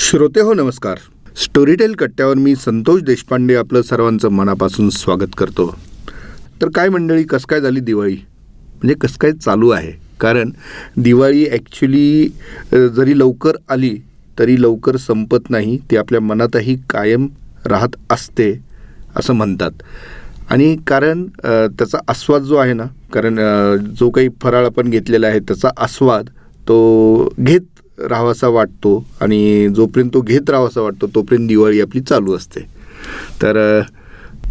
श्रोते हो नमस्कार. स्टोरीटेल कट्ट्यावर मी संतोष देशपांडे आपलं सर्वांचं मनापासून स्वागत करतो. तर काय मंडळी कसं काय झाली दिवाळी? म्हणजे कसं काय चालू आहे? कारण दिवाळी ॲक्च्युली जरी लवकर आली तरी लवकर संपत नाही ती आपल्या मनातही कायम राहत असते असं म्हणतात. आणि कारण त्याचा आस्वाद जो आहे ना कारण जो काही फराळ आपण घेतलेला आहे त्याचा आस्वाद तो घेत राहावासा वाटतो आणि जोपर्यंत तो घेत राहावासा वाटतो तोपर्यंत दिवाळी आपली चालू असते. तर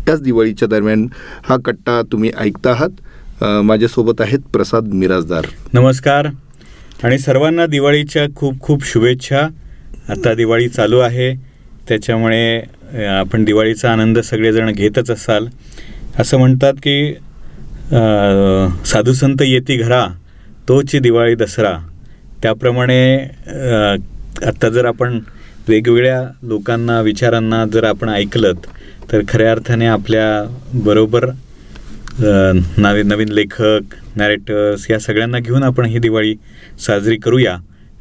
त्याच दिवाळीच्या दरम्यान हा कट्टा तुम्ही ऐकता आहात. माझ्यासोबत आहेत प्रसाद मिराजदार नमस्कार. आणि सर्वांना दिवाळीच्या खूप खूप शुभेच्छा. आता दिवाळी चालू आहे. त्याच्यामुळे आपण दिवाळीचा आनंद सगळेजण घेतच असाल. असं म्हणतात की साधुसंत येती घरा तोची दिवाळी दसरा. त्याप्रमाणे आत्ता जर आपण वेगवेगळ्या लोकांना विचारांना जर आपण ऐकलं तर खऱ्या अर्थाने आपल्या बरोबर नवीन नवीन लेखक नॅरेटर्स या सगळ्यांना घेऊन आपण ही दिवाळी साजरी करूया.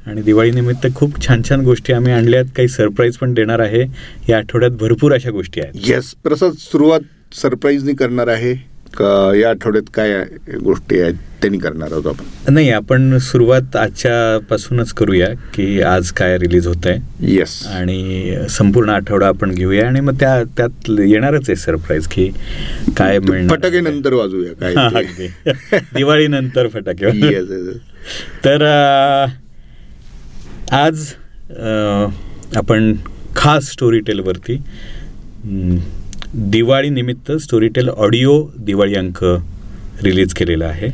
आणि दिवाळीनिमित्त खूप छान छान गोष्टी आम्ही आणल्यात. काही सरप्राईज पण देणार आहे. या आठवड्यात भरपूर अशा गोष्टी आहेत. येस प्रसाद सुरुवात सरप्राईजनी करणार आहे. का या आठवड्यात काय गोष्टी आहेत त्यांनी करणार आहोत आपण? नाही आपण सुरुवात आजच्या पासूनच करूया की आज काय रिलीज होत आहे येस आणि संपूर्ण आठवडा आपण घेऊया आणि मग त्या त्यात येणारच आहे सरप्राईज की काय फटाके नंतर वाजूया काय ते. अगदी. दिवाळीनंतर फटाके Yes, yes, yes. तर आज आपण खास स्टोरी टेलवरती दिवाळीनिमित्त स्टोरीटेल ऑडिओ दिवाळी अंक रिलीज केलेला आहे.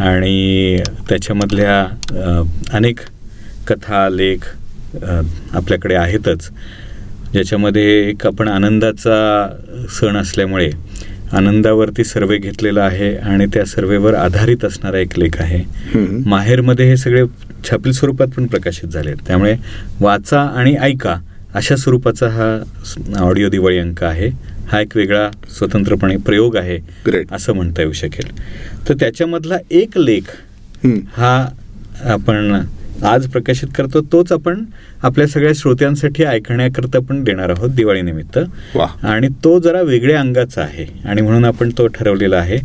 आणि त्याच्यामधल्या अनेक कथा लेख आपल्याकडे आहेतच. ज्याच्यामध्ये एक आपण आनंदाचा सण असल्यामुळे आनंदावरती सर्वे घेतलेला आहे आणि त्या सर्वेवर आधारित असणारा एक लेख आहे. माहेरमध्ये हे सगळे छापील स्वरूपात पण प्रकाशित झाले त्यामुळे वाचा आणि ऐका अशा स्वरूपाचा हा ऑडिओ दिवाळी अंक आहे. हा एक वेगळा स्वतंत्रपणे प्रयोग आहे. असं म्हणता येऊ शकेल. तर त्याच्यामधला एक लेख. हा आपण आज प्रकाशित करतो तोच आपण आपल्या सगळ्या श्रोत्यांसाठी ऐकण्याकरता पण देणार आहोत दिवाळीनिमित्त. आणि तो जरा वेगळ्या अंगाचा आहे. आणि म्हणून आपण तो ठरवलेला आहे.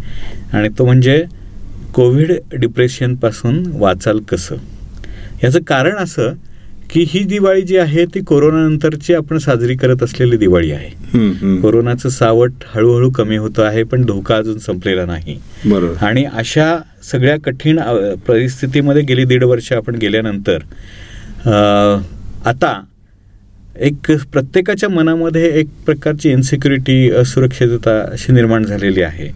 आणि तो म्हणजे कोविड डिप्रेशनपासून वाचाल कसं? याचं कारण असं की ही दिवाळी जी आहे ती कोरोनानंतरची आपण साजरी करत असलेली दिवाळी आहे. कोरोनाचं सावट हळूहळू कमी होतं आहे पण धोका अजून संपलेला नाही. बरोबर. आणि अशा सगळ्या कठीण परिस्थितीमध्ये गेली दीड वर्ष आपण गेल्यानंतर आता एक प्रत्येकाच्या मनामध्ये एक प्रकारची इन्सिक्युरिटी असुरक्षितता अशी निर्माण झालेली आहे.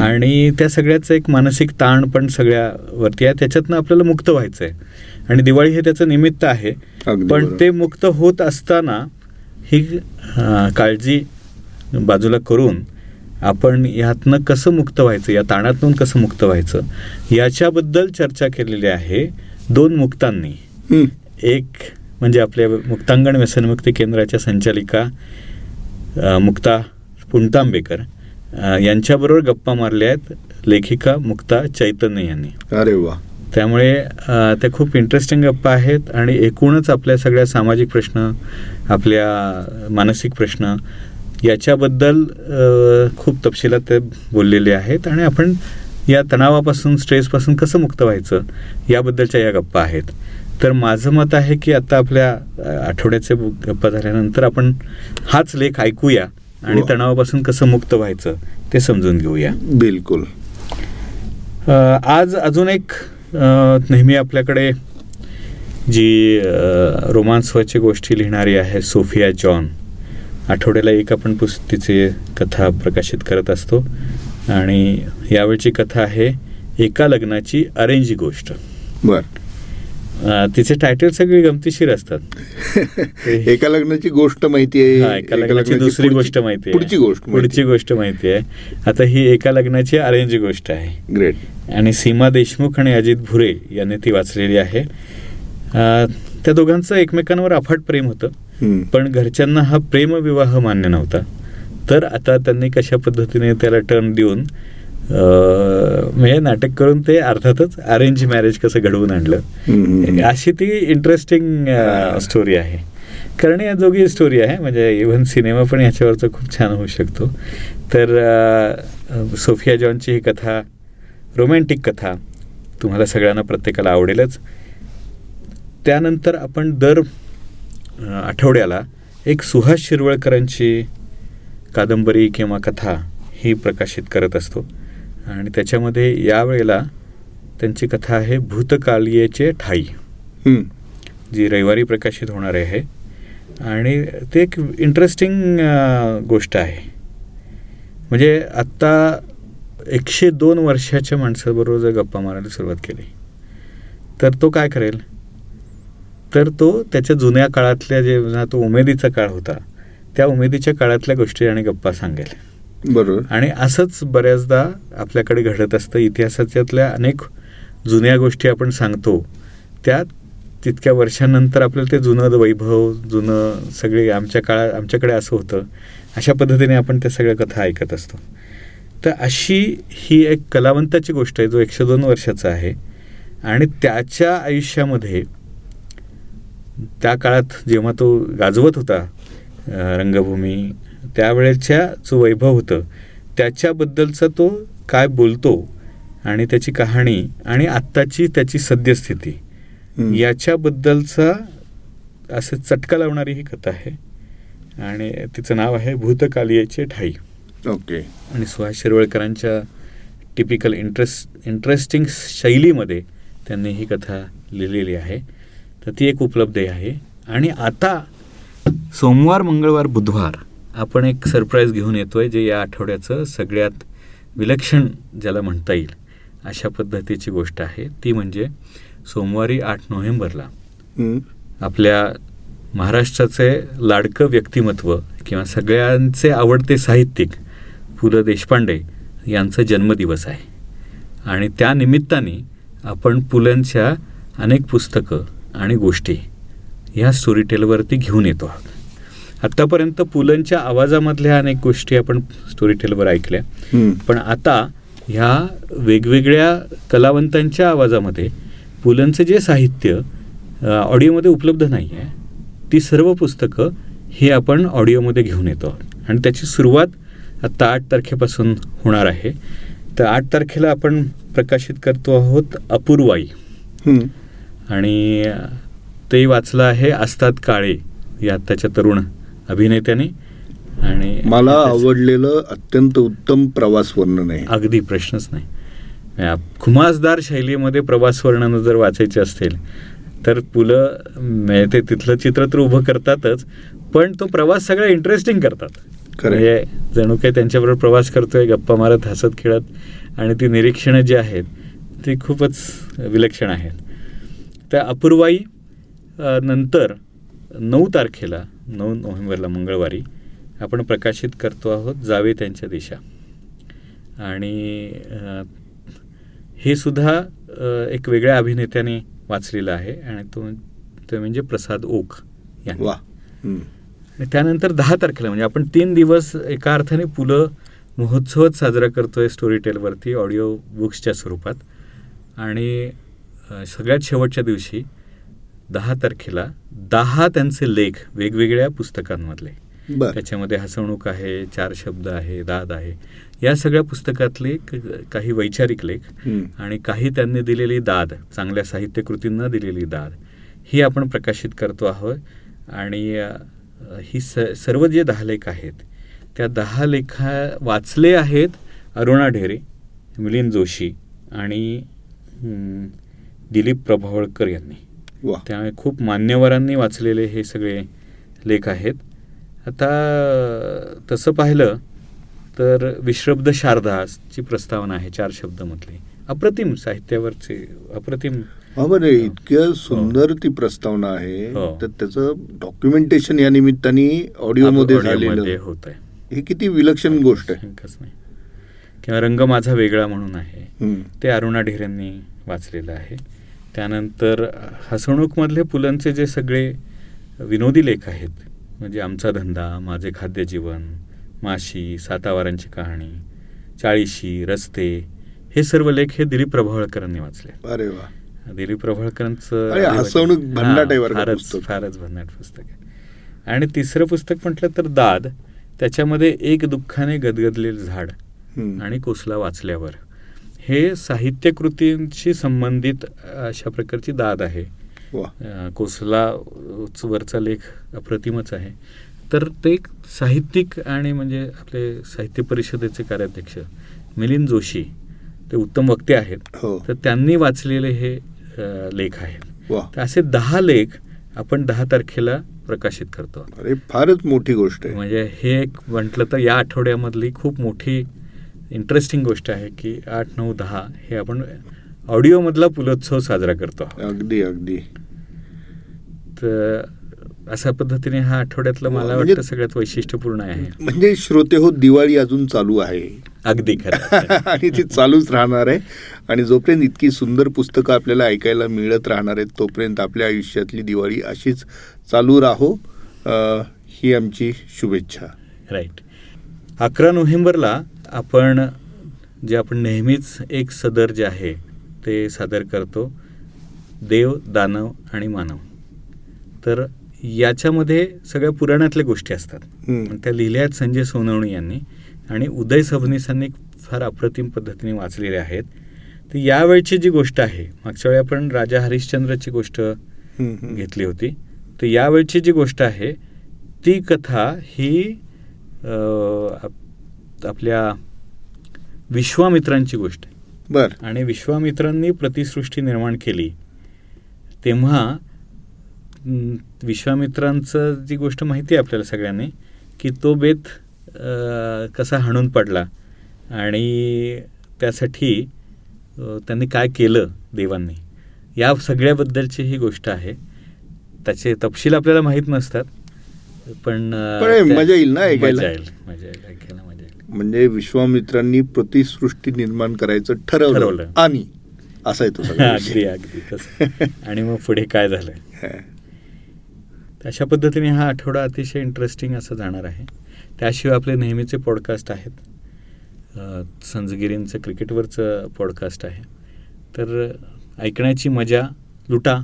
आणि त्या सगळ्याचं एक मानसिक ताण पण सगळ्यावरती आहे. त्याच्यातनं आपल्याला मुक्त व्हायचं आहे आणि दिवाळी हे त्याचं निमित्त आहे पण. ते मुक्त होत असताना ही काळजी बाजूला करून आपण यातनं कसं मुक्त व्हायचं या ताणातून कसं मुक्त व्हायचं याच्याबद्दल चर्चा केलेली आहे दोन मुक्तांनी. एक म्हणजे आपल्या मुक्तांगण व्यसनमुक्ती केंद्राच्या संचालिका मुक्ता पुणतांबेकर यांच्याबरोबर गप्पा मारल्या आहेत लेखिका मुक्ता चैतन्य यांनी अरे वा त्यामुळे त्या खूप इंटरेस्टिंग गप्पा आहेत आणि एकूणच आपल्या सगळ्या सामाजिक प्रश्न आपल्या मानसिक प्रश्न याच्याबद्दल खूप तपशिलात ते बोललेले आहेत आणि आपण या तणावापासून स्ट्रेसपासून कसं मुक्त व्हायचं याबद्दलच्या या गप्पा आहेत. तर माझं मत आहे की आता आपल्या आठवड्याचे गप्पा झाल्यानंतर आपण हाच लेख ऐकूया आणि वा. तणावापासून कसं मुक्त व्हायचं ते समजून घेऊया. बिलकुल. आज अजून एक नेहमी आपल्याकडे जी रोमांसवाची गोष्टी लिहिणारी आहे सोफिया जॉन. आठवड्याला एक आपण पुस्तिचे कथा प्रकाशित करत असतो. आणि यावेळची कथा आहे एका लग्नाची अरेंज गोष्ट. बरं. तिचे टायटल सगळे गमतीशीर असतात. एका लग्नाची गोष्ट माहिती आहे एका लग्नाची दुसरी गोष्ट माहिती आहे. पुढची गोष्ट पुढची गोष्ट माहिती आहे. आता ही एका लग्नाची अरेंज गोष्ट आहे. ग्रेट आणि सीमा देशमुख आणि अजित भुरे यांनी ती वाचलेली आहे. अ, त्या दोघांचं एकमेकांवर अफाट प्रेम होतं. पण घरच्यांना हा प्रेमविवाह मान्य नव्हता. तर आता त्यांनी कशा पद्धतीने त्याला टर्न देऊन म्हणजे नाटक करून ते अर्थातच अरेंज मॅरेज कसं घडवून आणलं. अशी ती इंटरेस्टिंग स्टोरी आहे. करण्याजोगी स्टोरी आहे. म्हणजे इव्हन सिनेमा पण याच्यावरचा खूप छान होऊ शकतो. तर सोफिया जॉनची ही कथा रोमॅन्टिक कथा तुम्हाला सगळ्यांना प्रत्येकाला आवडेलच. त्यानंतर आपण दर आठवड्याला एक सुहास शिरवळकरांची कादंबरी किंवा कथा ही प्रकाशित करत असतो. आणि त्याच्यामध्ये यावेळेला त्यांची कथा आहे भूतकालियेचे ठाई. जी रविवारी प्रकाशित होणार आहे. आणि ते एक इंटरेस्टिंग गोष्ट आहे. म्हणजे आत्ता एकशे दोन वर्षाच्या माणसाबरोबर जर गप्पा मारायला सुरुवात केली तर तो काय करेल? तर तो त्याच्या जुन्या काळातल्या जे तो उमेदीचा काळ होता त्या उमेदीच्या काळातल्या गोष्टी आणि गप्पा सांगेल. बरोबर. आणि असंच बऱ्याचदा आपल्याकडे घडत असतं. इतिहासाच्यातल्या अनेक जुन्या गोष्टी आपण सांगतो. त्या तितक्या वर्षांनंतर आपल्याला ते जुनं वैभव जुनं सगळे आमच्या काळात आमच्याकडे असं होतं. अशा पद्धतीने आपण त्या सगळ्या कथा ऐकत असतो. तर अशी ही एक कलावंताची गोष्ट आहे जो एकशे दोन वर्षाचा आहे. आणि त्याच्या आयुष्यामध्ये त्या काळात जेव्हा तो गाजवत होता रंगभूमी त्यावेळेच्या जो वैभव होतं त्याच्याबद्दलचा तो काय बोलतो आणि त्याची कहाणी आणि आत्ताची त्याची सद्यस्थिती. याच्याबद्दलचा असं चटका लावणारी ही कथा आहे. आणि तिचं नाव आहे भूतकालियाचे ठाई. ओके. आणि सुहास शिरवळकरांच्या टिपिकल इंटरेस्ट इंटरेस्टिंग शैलीमध्ये त्यांनी ही कथा लिहिलेली आहे. तर ती एक उपलब्ध आहे. आणि आता सोमवार मंगळवार बुधवार आपण एक सरप्राईज घेऊन येतोय जे या आठवड्याचं सगळ्यात विलक्षण ज्याला म्हणता येईल अशा पद्धतीची गोष्ट आहे. ती म्हणजे सोमवारी आठ नोव्हेंबरला. आपल्या महाराष्ट्राचे लाडकं व्यक्तिमत्व किंवा सगळ्यांचे आवडते साहित्यिक पु ल देशपांडे यांचा जन्मदिवस आहे. आणि त्या निमित्ताने आपण पुलंच्या अनेक पुस्तकं आणि गोष्टी ह्या स्टोरी टेलवरती घेऊन येतो आहोत. आत्तापर्यंत पुलंच्या आवाजामधल्या अनेक गोष्टी आपण स्टोरी टेलवर ऐकल्या. पण आता ह्या वेगवेगळ्या कलावंतांच्या आवाजामध्ये पुलंचं जे साहित्य ऑडिओमध्ये उपलब्ध नाही आहे ती सर्व पुस्तकं ही आपण ऑडिओमध्ये घेऊन येतो आहोत आणि त्याची सुरुवात आत्ता आठ तारखेपासून होणार आहे तर आठ तारखेला आपण प्रकाशित करतो आहोत अपूर्वाई. आणि ते वाचलं आहे आस्ताद काळे या आत्ताच्या तरुण अभिनेत्याने आणि मला आवडलेलं अत्यंत उत्तम प्रवास वर्णन आहे. अगदी प्रश्नच नाही. खुमासदार शैलीमध्ये प्रवास वर्णनं जर वाचायची असतील तर पुलं ते तिथलं चित्र तर उभं करतातच पण तो प्रवास सगळा इंटरेस्टिंग करतात. म्हणजे जणू काही त्यांच्याबरोबर प्रवास करतोय गप्पा मारत हसत खेळत आणि ती निरीक्षणं जी आहेत ती खूपच विलक्षण आहेत. त्या अपूर्वाई नंतर नऊ तारखेला नऊ नोव्हेंबरला मंगळवारी आपण प्रकाशित करतो आहोत जावे त्यांच्या दिशा. आणि हे सुद्धा एक वेगळ्या अभिनेत्याने वाचलेलं आहे आणि तो तो म्हणजे प्रसाद ओक वा. आणि त्यानंतर दहा तारखेला म्हणजे आपण तीन दिवस एका अर्थाने पुलं महोत्सवच साजरा करतोय स्टोरी टेलवरती ऑडिओ बुक्सच्या स्वरूपात. आणि सगळ्यात शेवटच्या दिवशी दहा तारखेला दहा त्यांचे लेख वेगवेगळ्या पुस्तकांमधले. त्याच्यामध्ये हसवणूक आहे चार शब्द आहे दाद आहे. या सगळ्या पुस्तकातले काही वैचारिक लेख. आणि काही त्यांनी दिलेली दाद चांगल्या साहित्यकृतींना दिलेली दाद ही आपण प्रकाशित करतो आहोत. आणि ही स सर्व जे दहा लेख आहेत त्या दहा लेखा वाचले आहेत अरुणा ढेरे मिलिंद जोशी आणि दिलीप प्रभावळकर यांनी. त्यामुळे खूप मान्यवरांनी वाचलेले हे सगळे लेख आहेत. आता तसं पाहिलं तर विश्रब्द शारदाची प्रस्तावना आहे चार शब्दमधली अप्रतिम साहित्यावरचे अप्रतिम हा बरे इतक्या सुंदर ती प्रस्तावना आहे हो. तर त्याचं डॉक्युमेंटेशन या निमित्ताने ऑडिओमध्ये झालेलं होत आहे ही किती विलक्षण गोष्ट आहे. नाही. किंवा रंग माझा वेगळा म्हणून आहे. हं. ते अरुणा ढेरेंनी वाचलेलं आहे. त्यानंतर हसवणूकमधले पुलंचे जे सगळे विनोदी लेख आहेत म्हणजे आमचा धंदा माझे खाद्यजीवन माशी सातावारांची कहाणी चाळीशी रस्ते हे सर्व लेख हे दिलीप प्रभावळकरांनी वाचले. अरे वा. दिलीप प्रभावळकरांचं हसवणूक फारच. फारच भन्नाट पुस्तक आहे. आणि तिसरं पुस्तक म्हटलं तर दाद. त्याच्यामध्ये एक दुःखाने गदगदलेलं झाड. आणि कोसला वाचल्यावर. हे साहित्य कृतींशी संबंधित अशा प्रकारची दाद आहे. कोसला वरचा लेख अप्रतिमच आहे. तर ते एक साहित्यिक आणि म्हणजे आपले साहित्य परिषदेचे कार्याध्यक्ष मिलिंद जोशी ते उत्तम वक्ते आहेत. हो. तर त्यांनी वाचलेले हे लेख आहेत. तर असे दहा लेख आपण दहा तारखेला प्रकाशित करतो. अरे फारच मोठी गोष्ट आहे. म्हणजे हे एक म्हटलं तर या आठवड्यामधली खूप मोठी इंटरेस्टिंग गोष्ट आहे की आठ नऊ दहा हे आपण ऑडिओमधला पुलोत्सव साजरा करतो. अगदी अगदी. तर अशा पद्धतीने हा आठवड्यातलं मला म्हणजे- वाटतं सगळ्यात वैशिष्ट्यपूर्ण आहे. म्हणजे श्रोते हो दिवाळी अजून चालू आहे. अगदी खरं आणि ती चालूच राहणार आहे. आणि जोपर्यंत इतकी सुंदर पुस्तकं आपल्याला ऐकायला मिळत राहणार आहेत तोपर्यंत आपल्या आयुष्यातली दिवाळी अशीच चालू राहो. ही आमची शुभेच्छा. राईट अकरा नोव्हेंबरला आपण जे आपण नेहमीच एक सदर जे आहे ते सादर करतो देव दानव आणि मानव. तर याच्यामध्ये सगळ्या पुराणातल्या गोष्टी असतात. त्या लिहिल्या आहेत संजय सोनवणी यांनी. आणि उदय सबनीसांनी फार अप्रतिम पद्धतीने वाचलेल्या आहेत. तर यावेळची जी गोष्ट आहे मागच्या वेळी आपण राजा हरिश्चंद्रची गोष्ट. घेतली होती. तर यावेळची जी गोष्ट आहे ती कथा ही आपल्या विश्वामित्रांची गोष्ट आहे. बर. आणि विश्वामित्रांनी प्रतिसृष्टी निर्माण केली तेव्हा विश्वामित्रांचं जी गोष्ट माहिती आहे आपल्याला सगळ्यांनी की तो बेत कसा हाणून पडला आणि त्यासाठी त्यांनी काय केलं देवांनी या सगळ्याबद्दलची ही गोष्ट आहे. त्याचे तपशील आपल्याला माहीत नसतात पण मजा येईल ना ऐकायला? मजा येईल मजा येईल ऐकायला. म्हणजे विश्वामित्रांनी प्रतिसृष्टी निर्माण करायचं ठरवलं. आणि असा आहे तो सगळा अगदी विषय. अगदी तसं. आणि मग पुढे काय झालं. अशा पद्धतीने हा आठवडा अतिशय इंटरेस्टिंग असं जाणार आहे. त्याशिवाय आपले नेहमीचे पॉडकास्ट आहेत. संजगिरींचं क्रिकेटवरचं पॉडकास्ट आहे. तर ऐकण्याची मजा लुटा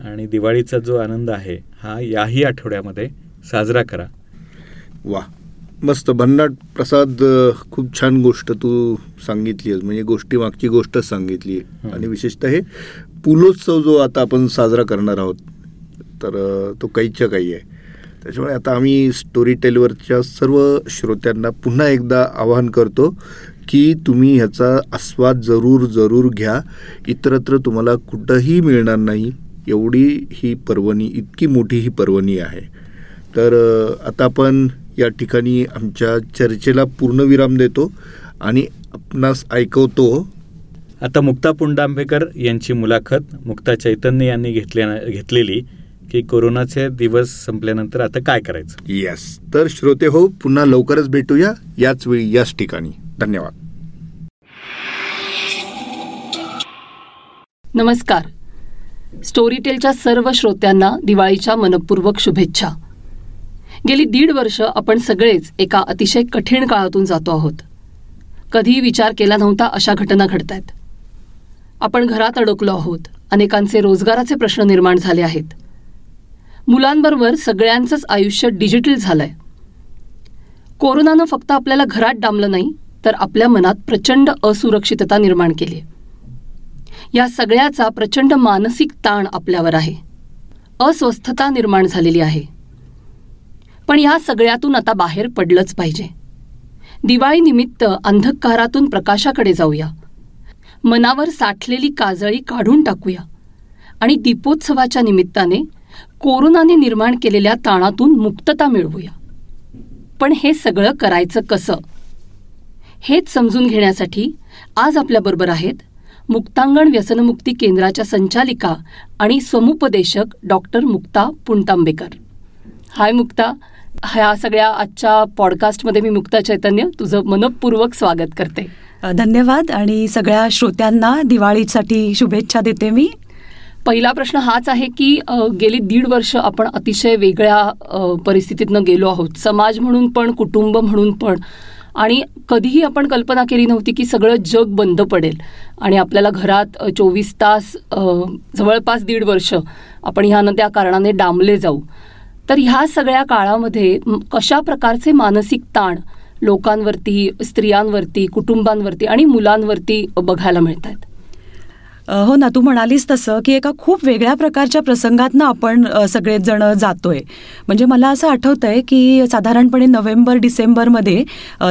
आणि दिवाळीचा जो आनंद आहे हा याही आठवड्यामध्ये साजरा करा. वा. मस्त. भन्नाट प्रसाद खूप छान गोष्ट तू सांगितली म्हणजे गोष्टी मागची गोष्ट सांगितली हं. आणि विशेषतः हे पुलोत्सव जो आता आपण साजरा करणार आहोत तर तो काहीच्या काही आहे. त्याच्यामुळे आता आम्ही स्टोरी टेलवरच्या सर्व श्रोत्यांना पुन्हा एकदा आवाहन करतो की तुम्ही ह्याचा आस्वाद जरूर जरूर घ्या. इतरत्र तुम्हाला कुठंही मिळणार नाही. एवढी ही पर्वणी इतकी मोठी ही पर्वणी आहे. तर आता आपण या ठिकाणी आमच्या चर्चेला पूर्णविराम देतो आणि आपणास ऐकवतो. आता मुक्ता पुंडांबेकर यांची मुलाखत मुक्ता चैतन्य यांनी घेतल्या घेतलेली की कोरोनाचे दिवस संपल्यानंतर आता काय करायचं? येस तर श्रोते हो पुन्हा लवकरच भेटूया. याच वेळी याच ठिकाणी. धन्यवाद. नमस्कार. स्टोरीटेलच्या सर्व श्रोत्यांना दिवाळीच्या मनपूर्वक शुभेच्छा. गेली दीड वर्ष आपण सगळेच एका अतिशय कठीण काळातून जातो आहोत. कधीही विचार केला नव्हता अशा घटना घडतायत. आपण घरात अडकलो आहोत. अनेकांचे रोजगाराचे प्रश्न निर्माण झाले आहेत. मुलांबरोबर सगळ्यांचंच आयुष्य डिजिटल झालंय. कोरोनानं फक्त आपल्याला घरात डांबलं नाही तर आपल्या मनात प्रचंड असुरक्षितता निर्माण केली या सगळ्याचा प्रचंड मानसिक ताण आपल्यावर आहे. अस्वस्थता निर्माण झालेली आहे. पण या सगळ्यातून आता बाहेर पडलंच पाहिजे. दिवाळीनिमित्त अंधकारातून प्रकाशाकडे जाऊया. मनावर साठलेली काजळी काढून टाकूया. आणि दीपोत्सवाच्या निमित्ताने कोरोनाने निर्माण केलेल्या ताणातून मुक्तता मिळवूया. पण हे सगळं करायचं कसं? हेच समजून घेण्यासाठी आज आपल्याबरोबर आहेत मुक्तांगण व्यसनमुक्ती केंद्राच्या संचालिका आणि समुपदेशक डॉक्टर मुक्ता पुणतांबेकर हाय मुक्ता ह्या सगळ्या आजच्या पॉडकास्टमध्ये मी मुक्ता चैतन्य तुझं मनपूर्वक स्वागत करते. धन्यवाद आणि सगळ्या श्रोत्यांना दिवाळीसाठी शुभेच्छा देते मी. पहिला प्रश्न हाच आहे की गेली दीड वर्ष आपण अतिशय वेगळ्या परिस्थितीतनं गेलो आहोत. समाज म्हणून पण कुटुंब म्हणून पण. आणि कधीही आपण कल्पना केली नव्हती की सगळं जग बंद पडेल. आणि आपल्याला घरात चोवीस तास जवळपास दीड वर्ष आपण ह्या न त्या कारणाने डांबले जाऊ. तर ह्या सगळ्या काळामध्ये कशा प्रकारचे मानसिक ताण लोकांवरती स्त्रियांवरती कुटुंबांवरती आणि मुलांवरती बघायला मिळत आहेत हो ना तू म्हणालीस तसं की एका खूप वेगळ्या प्रकारच्या प्रसंगातनं आपण सगळेच जण जातोय. म्हणजे मला असं आठवतंय की साधारणपणे नोव्हेंबर डिसेंबरमध्ये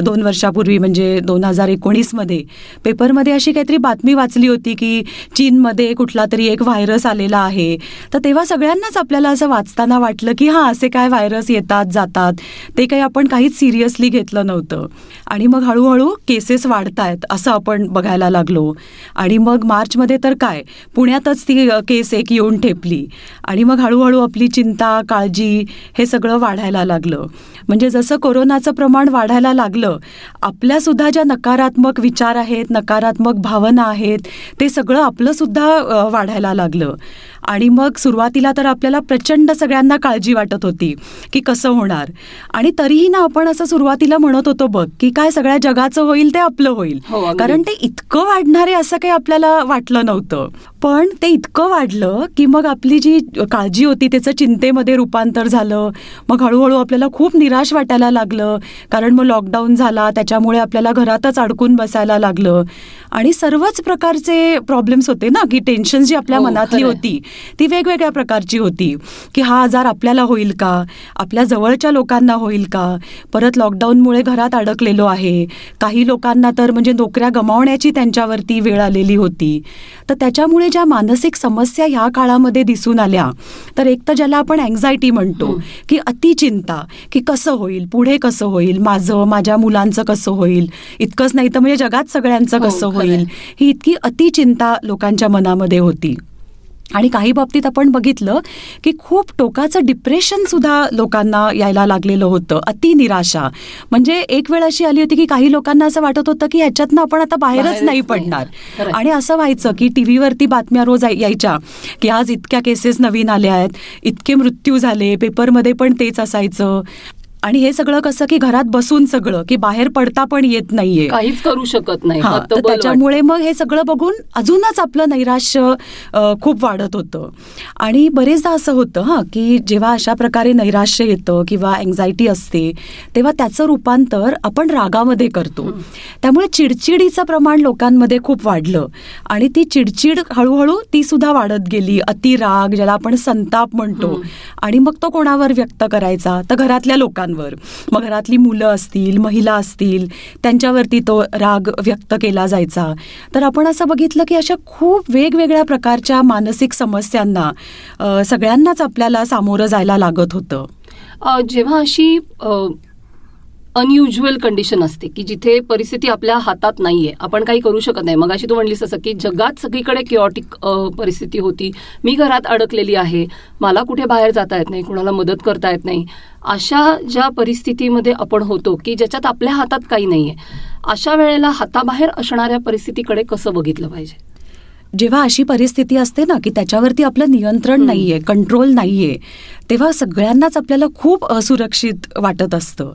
दोन वर्षापूर्वी म्हणजे दोन हजार एकोणीसमध्ये पेपरमध्ये अशी काहीतरी बातमी वाचली होती की चीनमध्ये कुठला तरी एक व्हायरस आलेला आहे. तर तेव्हा सगळ्यांनाच आपल्याला असं वाचताना वाटलं की हां असे काय व्हायरस येतात जातात. ते काही आपण काहीच सिरियसली घेतलं नव्हतं. आणि मग हळूहळू केसेस वाढत आहेत असं आपण बघायला लागलो. आणि मग मार्चमध्ये तर काय? पुण्यातच ती केस एक येऊन ठेपली. आणि मग हळूहळू आपली चिंता काळजी हे सगळं वाढायला लागलं. म्हणजे जसं कोरोनाचं प्रमाण वाढायला लागलं आपल्यासुद्धा ज्या नकारात्मक विचार आहेत नकारात्मक भावना आहेत ते सगळं आपलंसुद्धा वाढायला लागलं. आणि मग सुरुवातीला तर आपल्याला प्रचंड सगळ्यांना काळजी वाटत होती की कसं होणार. आणि तरीही ना आपण असं सुरुवातीला म्हणत होतो बघ की काय सगळ्या जगाचं होईल ते आपलं होईल. हो. कारण ते इतकं वाढणार आहे असं काही आपल्याला वाटलं नव्हतं. पण ते इतकं वाढलं की मग आपली जी काळजी होती त्याचं चिंतेमध्ये रूपांतर झालं. मग हळूहळू आपल्याला खूप निराश वाटायला लागलं. कारण मग लॉकडाऊन झाला त्याच्यामुळे आपल्याला घरातच अडकून बसायला लागलं. आणि सर्वच प्रकारचे प्रॉब्लेम्स होते ना की टेन्शन जी आपल्या हो, मनातली. होती ती वेगवेगळ्या प्रकारची होती. की हा आजार आपल्याला होईल का? आपल्या जवळच्या लोकांना होईल का? परत लॉकडाऊनमुळे घरात अडकलेलो आहे. काही लोकांना तर म्हणजे नोकऱ्या गमावण्याची त्यांच्यावरती वेळ आलेली होती. तर त्याच्यामुळे ज्या मानसिक समस्या ह्या काळामध्ये दिसून आल्या तर एक तर ज्याला आपण अँझायटी म्हणतो. की अतिचिंता की कसं होईल पुढे कसं होईल माझं माझ्या मुलांचं कसं होईल इतकंच नाही तर म्हणजे जगात सगळ्यांचं हो, कसं. होईल ही इतकी अतिचिंता लोकांच्या मनामध्ये होती आणि काही बाबतीत आपण बघितलं की खूप टोकाचं डिप्रेशन सुद्धा लोकांना यायला लागलेलं होतं. अति निराशा. म्हणजे एक वेळ अशी आली होती की काही लोकांना असं वाटत होतं की ह्याच्यातनं आपण आता बाहेरच नाही. पडणार. आणि असं व्हायचं की टी व्हीवरती बातम्या रोज याय- यायच्या की आज इतक्या केसेस नवीन आल्या आहेत. इतके मृत्यू झाले. पेपरमध्ये पण तेच असायचं. आणि हे सगळं कसं की घरात बसून सगळं की बाहेर पडता पण येत नाहीये. काहीच करू शकत नाही. हा त्याच्यामुळे मग हे सगळं बघून अजूनच आपलं नैराश्य खूप वाढत होतं. आणि बरेचदा असं होतं हां की जेव्हा अशा प्रकारे नैराश्य येतं किंवा अँझायटी असते तेव्हा त्याचं रूपांतर आपण रागामध्ये करतो. त्यामुळे चिडचिडीचं प्रमाण लोकांमध्ये खूप वाढलं. आणि ती चिडचिड हळूहळू ती सुद्धा वाढत गेली. अतिराग ज्याला आपण संताप म्हणतो. आणि मग तो कोणावर व्यक्त करायचा? तर घरातल्या लोकांवर. मग घरातली मुलं असतील महिला असतील त्यांच्यावरती तो राग व्यक्त केला जायचा. तर आपण असं बघितलं की अशा खूप वेगवेगळ्या प्रकारच्या मानसिक समस्यांना सगळ्यांनाच आपल्याला सामोरं जायला लागत होतं. जेव्हा अशी अनयुज्युअल कंडिशन असते की जिथे परिस्थिती आपल्या हातात नाहीये. आपण काही करू शकत नाही. मग अशी तू म्हणलीस असं की जगात सगळीकडे किओटिक परिस्थिती होती. मी घरात अडकलेली आहे. मला कुठे बाहेर जाता येत नाही कुणाला मदत करता येत नाही. अशा ज्या परिस्थितीमध्ये आपण होतो की ज्याच्यात आपल्या हातात काही नाहीये अशा वेळेला हाताबाहेर असणाऱ्या परिस्थितीकडे कसं बघितलं पाहिजे? जेव्हा अशी परिस्थिती असते ना की त्याच्यावरती आपलं नियंत्रण. नाहीये कंट्रोल नाहीये तेव्हा सगळ्यांनाच आपल्याला खूप असुरक्षित वाटत असतं.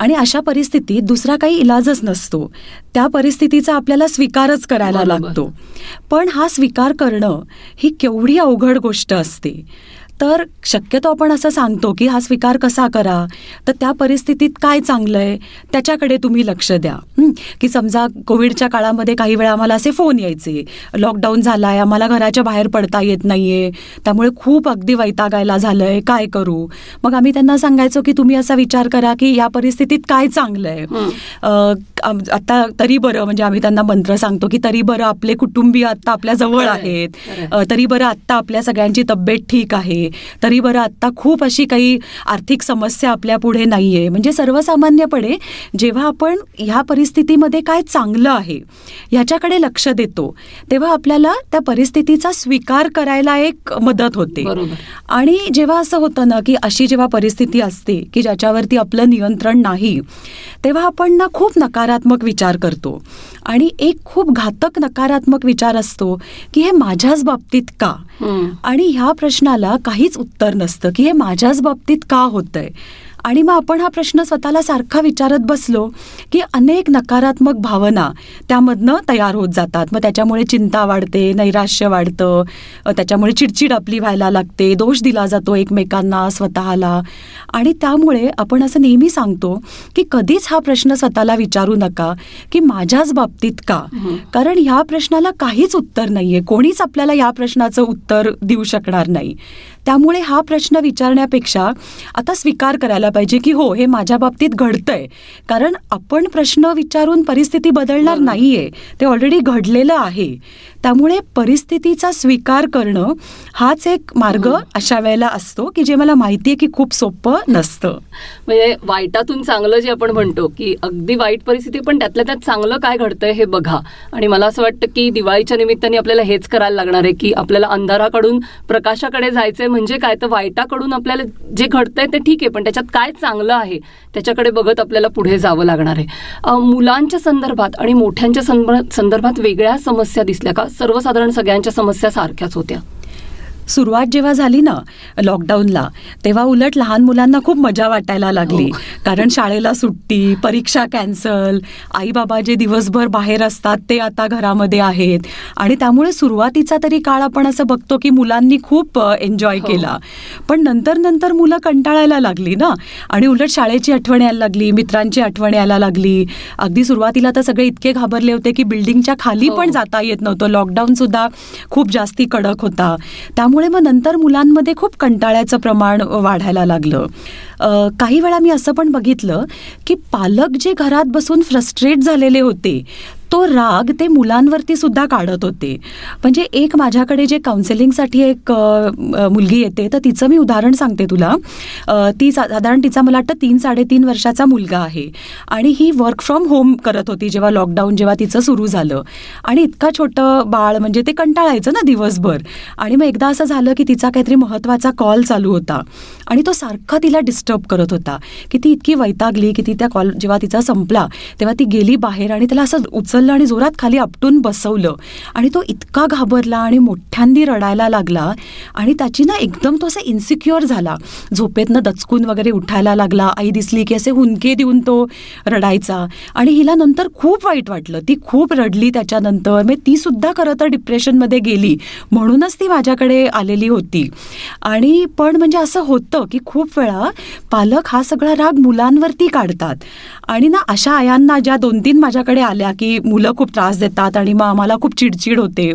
आणि अशा परिस्थितीत दुसरा काही इलाजच नसतो. त्या परिस्थितीचा आपल्याला स्वीकारच करायला. लागतो. पण हा स्वीकार करणं ही केवढी अवघड गोष्ट असते. तर शक्यतो आपण असं सांगतो की हा स्वीकार कसा करा? तर त्या परिस्थितीत काय चांगलं आहे त्याच्याकडे तुम्ही लक्ष द्या? की समजा कोविडच्या काळामध्ये काही वेळा आम्हाला असे फोन यायचे. लॉकडाऊन झाला आहे आम्हाला घराच्या बाहेर पडता येत नाहीये. त्यामुळे खूप अगदी वैतागायला झालंय. काय करू? मग आम्ही त्यांना सांगायचो की तुम्ही असा विचार करा की या परिस्थितीत काय चांगलं आहे आता तरी बरं म्हणजे आम्ही त्यांना मंत्र सांगतो की तरी बरं आपले कुटुंबीय आता आपल्या जवळ आहेत. तरी बरं आत्ता आपल्या सगळ्यांची तब्येत ठीक आहे. तरी बरं आत्ता खूप अशी काही आर्थिक समस्या आपल्या पुढे नाहीये म्हणजे सर्वसामान्यपणे जेव्हा आपण ह्या परिस्थितीमध्ये काय चांगलं आहे ह्याच्याकडे लक्ष देतो तेव्हा आपल्याला त्या परिस्थितीचा स्वीकार करायला एक मदत होते. आणि जेव्हा असं होतं ना की अशी जेव्हा परिस्थिती असते की ज्याच्यावरती आपलं नियंत्रण नाही तेव्हा आपण ना खूप नकारात्मक विचार करतो आणि एक खूप घातक नकारात्मक विचार असतो की हे माझ्याच बाबतीत का. आणि ह्या प्रश्नाला काहीच उत्तर नसतं की हे माझ्याच बाबतीत का होतंय? आणि मग आपण हा प्रश्न स्वतःला सारखा विचारत बसलो की अनेक नकारात्मक भावना त्यामधनं तयार होत जातात. मग त्याच्यामुळे चिंता वाढते नैराश्य वाढतं त्याच्यामुळे चिडचिड आपली व्हायला लागते दोष दिला जातो एकमेकांना स्वतःला. आणि त्यामुळे आपण असं नेहमी सांगतो की कधीच हा प्रश्न स्वतःला विचारू नका की माझ्याच बाबतीत का. कारण ह्या प्रश्नाला काहीच उत्तर नाहीये. कोणीच आपल्याला या प्रश्नाचं उत्तर देऊ शकणार नाही. त्यामुळे हा प्रश्न विचारण्यापेक्षा आता स्वीकार करायला पाहिजे की हो हे माझ्या बाबतीत घडतंय. कारण आपण प्रश्न विचारून परिस्थिती बदलणार. नाहीये. ते ऑलरेडी घडलेलं आहे. त्यामुळे परिस्थितीचा स्वीकार करणं हाच एक मार्ग अशा वेळेला असतो की जे मला माहितीये की खूप सोपं नसतं. म्हणजे वाईटातून चांगलं जे आपण म्हणतो की अगदी वाईट परिस्थिती पण त्यातल्या त्यात चांगलं काय घडतंय हे बघा. आणि मला असं वाटतं की दिवाळीच्या निमित्ताने आपल्याला हेच करायला लागणार आहे की आपल्याला अंधाराकडून प्रकाशाकडे जायचंय म्हणजे काय? तर वाईटाकडून आपल्याला जे घडतंय ते ठीक आहे पण त्याच्यात काय काय चांगलं आहे त्याच्याकडे बघत आपल्याला पुढे जावं लागणार आहे. मुलांच्या संदर्भात आणि मोठ्यांच्या संदर्भात वेगळ्या समस्या दिसल्या का? सर्वसाधारण सगळ्यांच्या समस्या सारख्याच होत्या. सुरुवात जेव्हा झाली ना लॉकडाऊनला तेव्हा उलट लहान मुलांना खूप मजा वाटायला लागली. हो. कारण शाळेला सुट्टी परीक्षा कॅन्सल आई बाबा जे दिवसभर बाहेर असतात ते आता घरामध्ये आहेत. आणि त्यामुळे सुरुवातीचा तरी काळ आपण असं बघतो की मुलांनी खूप एन्जॉय हो. केला. पण नंतर नंतर मुलं कंटाळायला लागली ना. आणि उलट शाळेची आठवण यायला लागली मित्रांची आठवण यायला लागली. अगदी सुरुवातीला तर सगळे इतके घाबरले होते की बिल्डिंगच्या खाली हो. पण जाता येत नव्हतं. लॉकडाऊन सुद्धा खूप जास्ती कडक होता. त्यामुळे त्यामुळे मग नंतर मुलांमध्ये खूप कंटाळ्याचं प्रमाण वाढायला लागलं. काही वेळा मी असं पण बघितलं की पालक जे घरात बसून फ्रस्ट्रेट झालेले होते तो राग ते मुलांवरती सुद्धा काढत होते. म्हणजे एक माझ्याकडे जे काउन्सिलिंगसाठी एक मुलगी येते तर तिचं मी उदाहरण सांगते तुला. ती सा- साधारण तिचा मला वाटतं तीन साडेतीन वर्षाचा मुलगा आहे. आणि ही वर्क फ्रॉम होम करत होती जेव्हा लॉकडाऊन जेव्हा तिचं सुरू झालं. आणि इतका छोटं बाळ म्हणजे ते कंटाळायचं ना दिवसभर. आणि मग एकदा असं झालं की तिचा काहीतरी महत्त्वाचा कॉल चालू होता. आणि तो सारखा तिला डिस्टर्ब करत होता. की ती इतकी वैतागली की ती त्या कॉल जेव्हा तिचा संपला तेव्हा ती गेली बाहेर आणि त्याला असं उचललं आणि जोरात खाली आपटून बसवलं. आणि तो इतका घाबरला आणि मोठ्यांदी रडायला लागला आणि त्याची ना एकदम तो असा इन्सिक्युअर झाला. झोपेतनं दचकून वगैरे उठायला लागला. आई दिसली की असे हुंदके देऊन तो रडायचा. आणि हिला नंतर खूप वाईट वाटलं. ती खूप रडली त्याच्यानंतर. मग ती सुद्धा खरं तर डिप्रेशनमध्ये गेली. म्हणूनच ती माझ्याकडे आलेली होती. आणि पण म्हणजे असं होतं की खूप वेळा पालक हा सगळा राग मुलांवरती काढतात. आणि ना अशा आयांना ज्या दोन तीन माझ्याकडे आल्या की मुलं खूप त्रास देतात आणि मग आम्हाला खूप चिडचिड होते.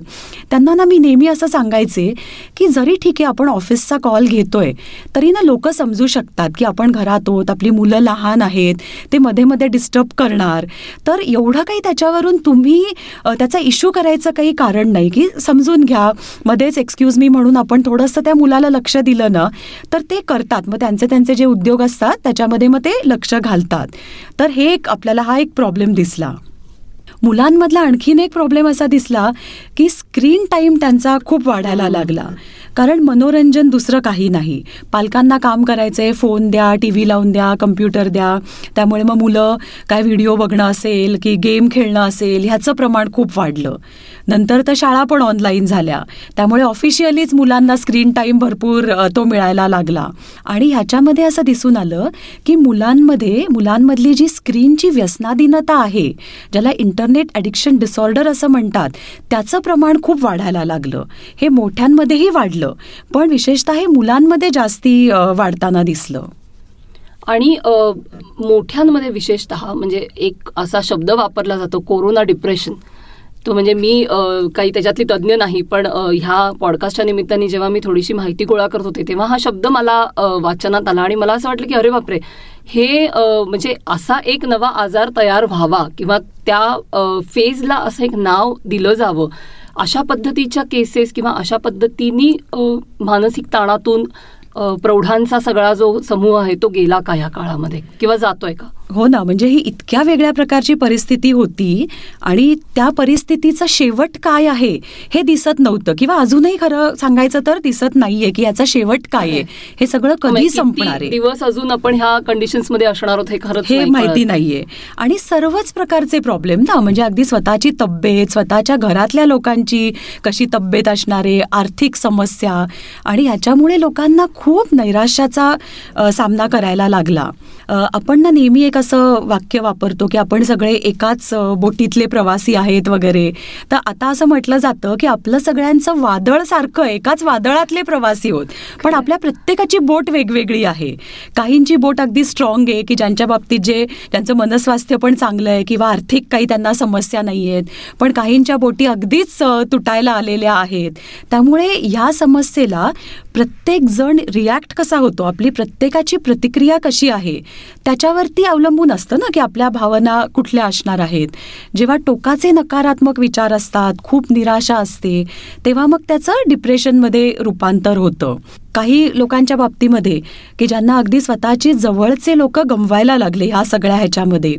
त्यांना ना मी नेहमी असं सांगायचे की जरी ठीक आहे आपण ऑफिसचा कॉल घेतोय तरी ना लोक समजू शकतात की आपण घरात आहोत आपली मुलं लहान आहेत ते मध्ये मध्ये डिस्टर्ब करणार. तर एवढं काही त्याच्यावरून तुम्ही त्याचा इश्यू करायचं काही कारण नाही की समजून घ्या. मध्येच एक्सक्यूज मी म्हणून आपण थोडंसं त्या मुलाला लक्ष दिलं ना तर ते करतात. मग त्यांचे त्यांचे जे उद्योग असतात त्याच्यामध्ये मग ते लक्ष घालतात. तर हे एक आपल्याला हा एक प्रॉब्लेम दिसला. मुलांमधला आणखीन एक प्रॉब्लेम असा दिसला की स्क्रीन टाईम त्यांचा खूप वाढायला लागला. कारण मनोरंजन दुसरं काही नाही. पालकांना काम करायचंय फोन द्या टी व्ही लावून द्या कम्प्युटर द्या. त्यामुळे मग मुलं काय व्हिडिओ बघणं असेल की गेम खेळणं असेल ह्याचं प्रमाण खूप वाढलं. नंतर तर शाळा पण ऑनलाईन झाल्या. त्यामुळे ऑफिशियलीच मुलांना स्क्रीन टाईम भरपूर तो मिळायला लागला. आणि ह्याच्यामध्ये असं दिसून आलं की मुलांमध्ये मुलांमधली जी स्क्रीनची व्यसनाधीनता आहे ज्याला इंटरनेट ॲडिक्शन डिसऑर्डर असं म्हणतात त्याचं प्रमाण खूप वाढायला लागलं. हे मोठ्यांमध्येही वाढलं पण विशेषतः हे मुलांमध्ये जास्ती वाढताना दिसलं. आणि मोठ्यांमध्ये विशेषतः म्हणजे एक असा शब्द वापरला जातो कोरोना डिप्रेशन तो म्हणजे मी काही त्याच्यातली तज्ज्ञ नाही पण ह्या पॉडकास्टच्या निमित्ताने जेव्हा मी थोडीशी माहिती गोळा करत होते तेव्हा हा शब्द मला वाचनात आला आणि मला असं वाटलं की अरे बापरे! हे म्हणजे असा एक नवा आजार तयार व्हावा किंवा त्या फेजला असं एक नाव दिलं जावं अशा पद्धतीच्या केसेस किंवा अशा पद्धतीने मानसिक ताणातून प्रौढांचा सगळा जो समूह आहे तो गेला का या काळामध्ये? किंवा जातोय का? हो ना म्हणजे ही इतकी इतक्या वेगळ्या प्रकारची परिस्थिती होती आणि त्या परिस्थितीचं शेवट काय आहे हे दिसत नव्हतं किंवा अजूनही खरं सांगायचं तर दिसत नाहीये की याचा शेवट काय आहे. हे सगळं म्हणजे कधी संपणार आहे? दिवस अजून आपण ह्या कंडिशन्समध्ये असणार आहोत हे खरंच हे माहिती. नाहीये. आणि सर्वच प्रकारचे प्रॉब्लेम ना म्हणजे अगदी स्वतःची तब्येत स्वतःच्या घरातल्या लोकांची कशी तब्येत असणारे आर्थिक समस्या आणि ह्याच्यामुळे लोकांना खूप नैराश्याचा सामना करायला लागला. आपण ना नेहमी एक असं वाक्य वापरतो की आपण सगळे एकाच बोटीतले प्रवासी आहेत वगैरे. तर आता असं म्हटलं जातं की आपलं सगळ्यांचं वादळ सारखं एकाच वादळातले प्रवासी होत. पण आपल्या प्रत्येकाची बोट वेगवेगळी आहे. काहींची बोट अगदी स्ट्रॉंग आहे की ज्यांच्या बाबतीत जे त्यांचं मनस्वास्थ्य पण चांगलं आहे किंवा आर्थिक काही त्यांना समस्या नाही आहेत. पण काहींच्या बोटी अगदीच तुटायला आलेल्या आहेत. त्यामुळे ह्या समस्येला प्रत्येक जण रिॲक्ट कसा होतो? आपली प्रत्येकाची प्रतिक्रिया कशी आहे? त्याच्यावरती अवलंबून असतं ना की आपल्या भावना कुठल्या असणार आहेत? जेव्हा टोकाचे नकारात्मक विचार असतात खूप निराशा असते तेव्हा मग त्याचं डिप्रेशनमध्ये रूपांतर होतं. काही लोकांच्या बाबतीमध्ये की ज्यांना अगदी स्वतःची जवळचे लोक गमवायला लागले ह्या सगळ्या ह्याच्यामध्ये.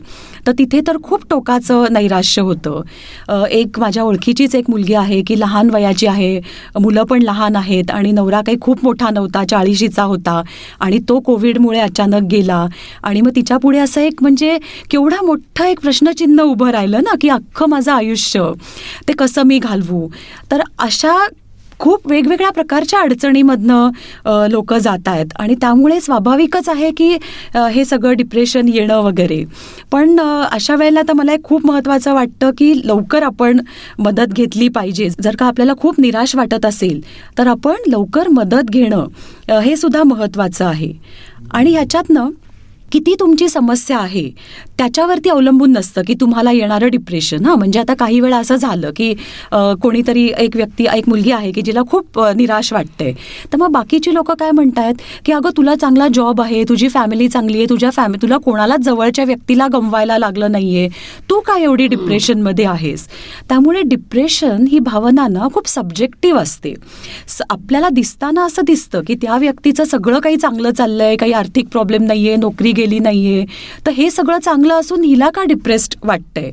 तर तिथे तर खूप टोकाचं नैराश्य होतं. एक माझ्या ओळखीचीच एक मुलगी आहे की लहान वयाची आहे. मुलं पण लहान आहेत आणि नवरा काही खूप मोठा नव्हता चाळीशीचा होता आणि तो कोविडमुळे अचानक गेला. आणि मग तिच्या पुढे असं एक म्हणजे केवढा मोठं एक प्रश्नचिन्ह उभं राहिलं ना की अख्खं माझं आयुष्य ते कसं मी घालवू? तर अशा खूप वेगवेगळ्या प्रकारच्या अडचणीमधनं लोक जात आहेत. आणि त्यामुळे स्वाभाविकच आहे की हे सगळं डिप्रेशन येणं वगैरे. पण अशा वेळेला तर मला एक खूप महत्त्वाचं वाटतं की लवकर आपण मदत घेतली पाहिजे. जर का आपल्याला खूप निराश वाटत असेल तर आपण लवकर मदत घेणं हे सुद्धा महत्त्वाचं आहे. आणि ह्याच्यातनं किती तुमची समस्या आहे त्याच्यावरती अवलंबून नसतं की तुम्हाला येणारं डिप्रेशन हां? म्हणजे आता काही वेळा असं झालं की कोणीतरी एक व्यक्ती एक मुलगी आहे की जिला खूप निराश वाटते तर मग बाकीची लोक काय म्हणतायत की अगं तुला चांगला जॉब आहे तुझी फॅमिली चांगली आहे तुझ्या फॅमिली तुला कोणालाच जवळच्या व्यक्तीला गमवायला लागलं नाहीये. तू काय एवढी डिप्रेशनमध्ये आहेस? त्यामुळे डिप्रेशन ही भावना ना खूप सब्जेक्टिव्ह असते. आपल्याला दिसताना असं दिसतं की त्या व्यक्तीचं सगळं काही चांगलं चाललंय काही आर्थिक प्रॉब्लेम नाहीये नोकरी गेली नाहीये. तर हे सगळं चांगलं असून हिला का डिप्रेस्ड वाटतंय?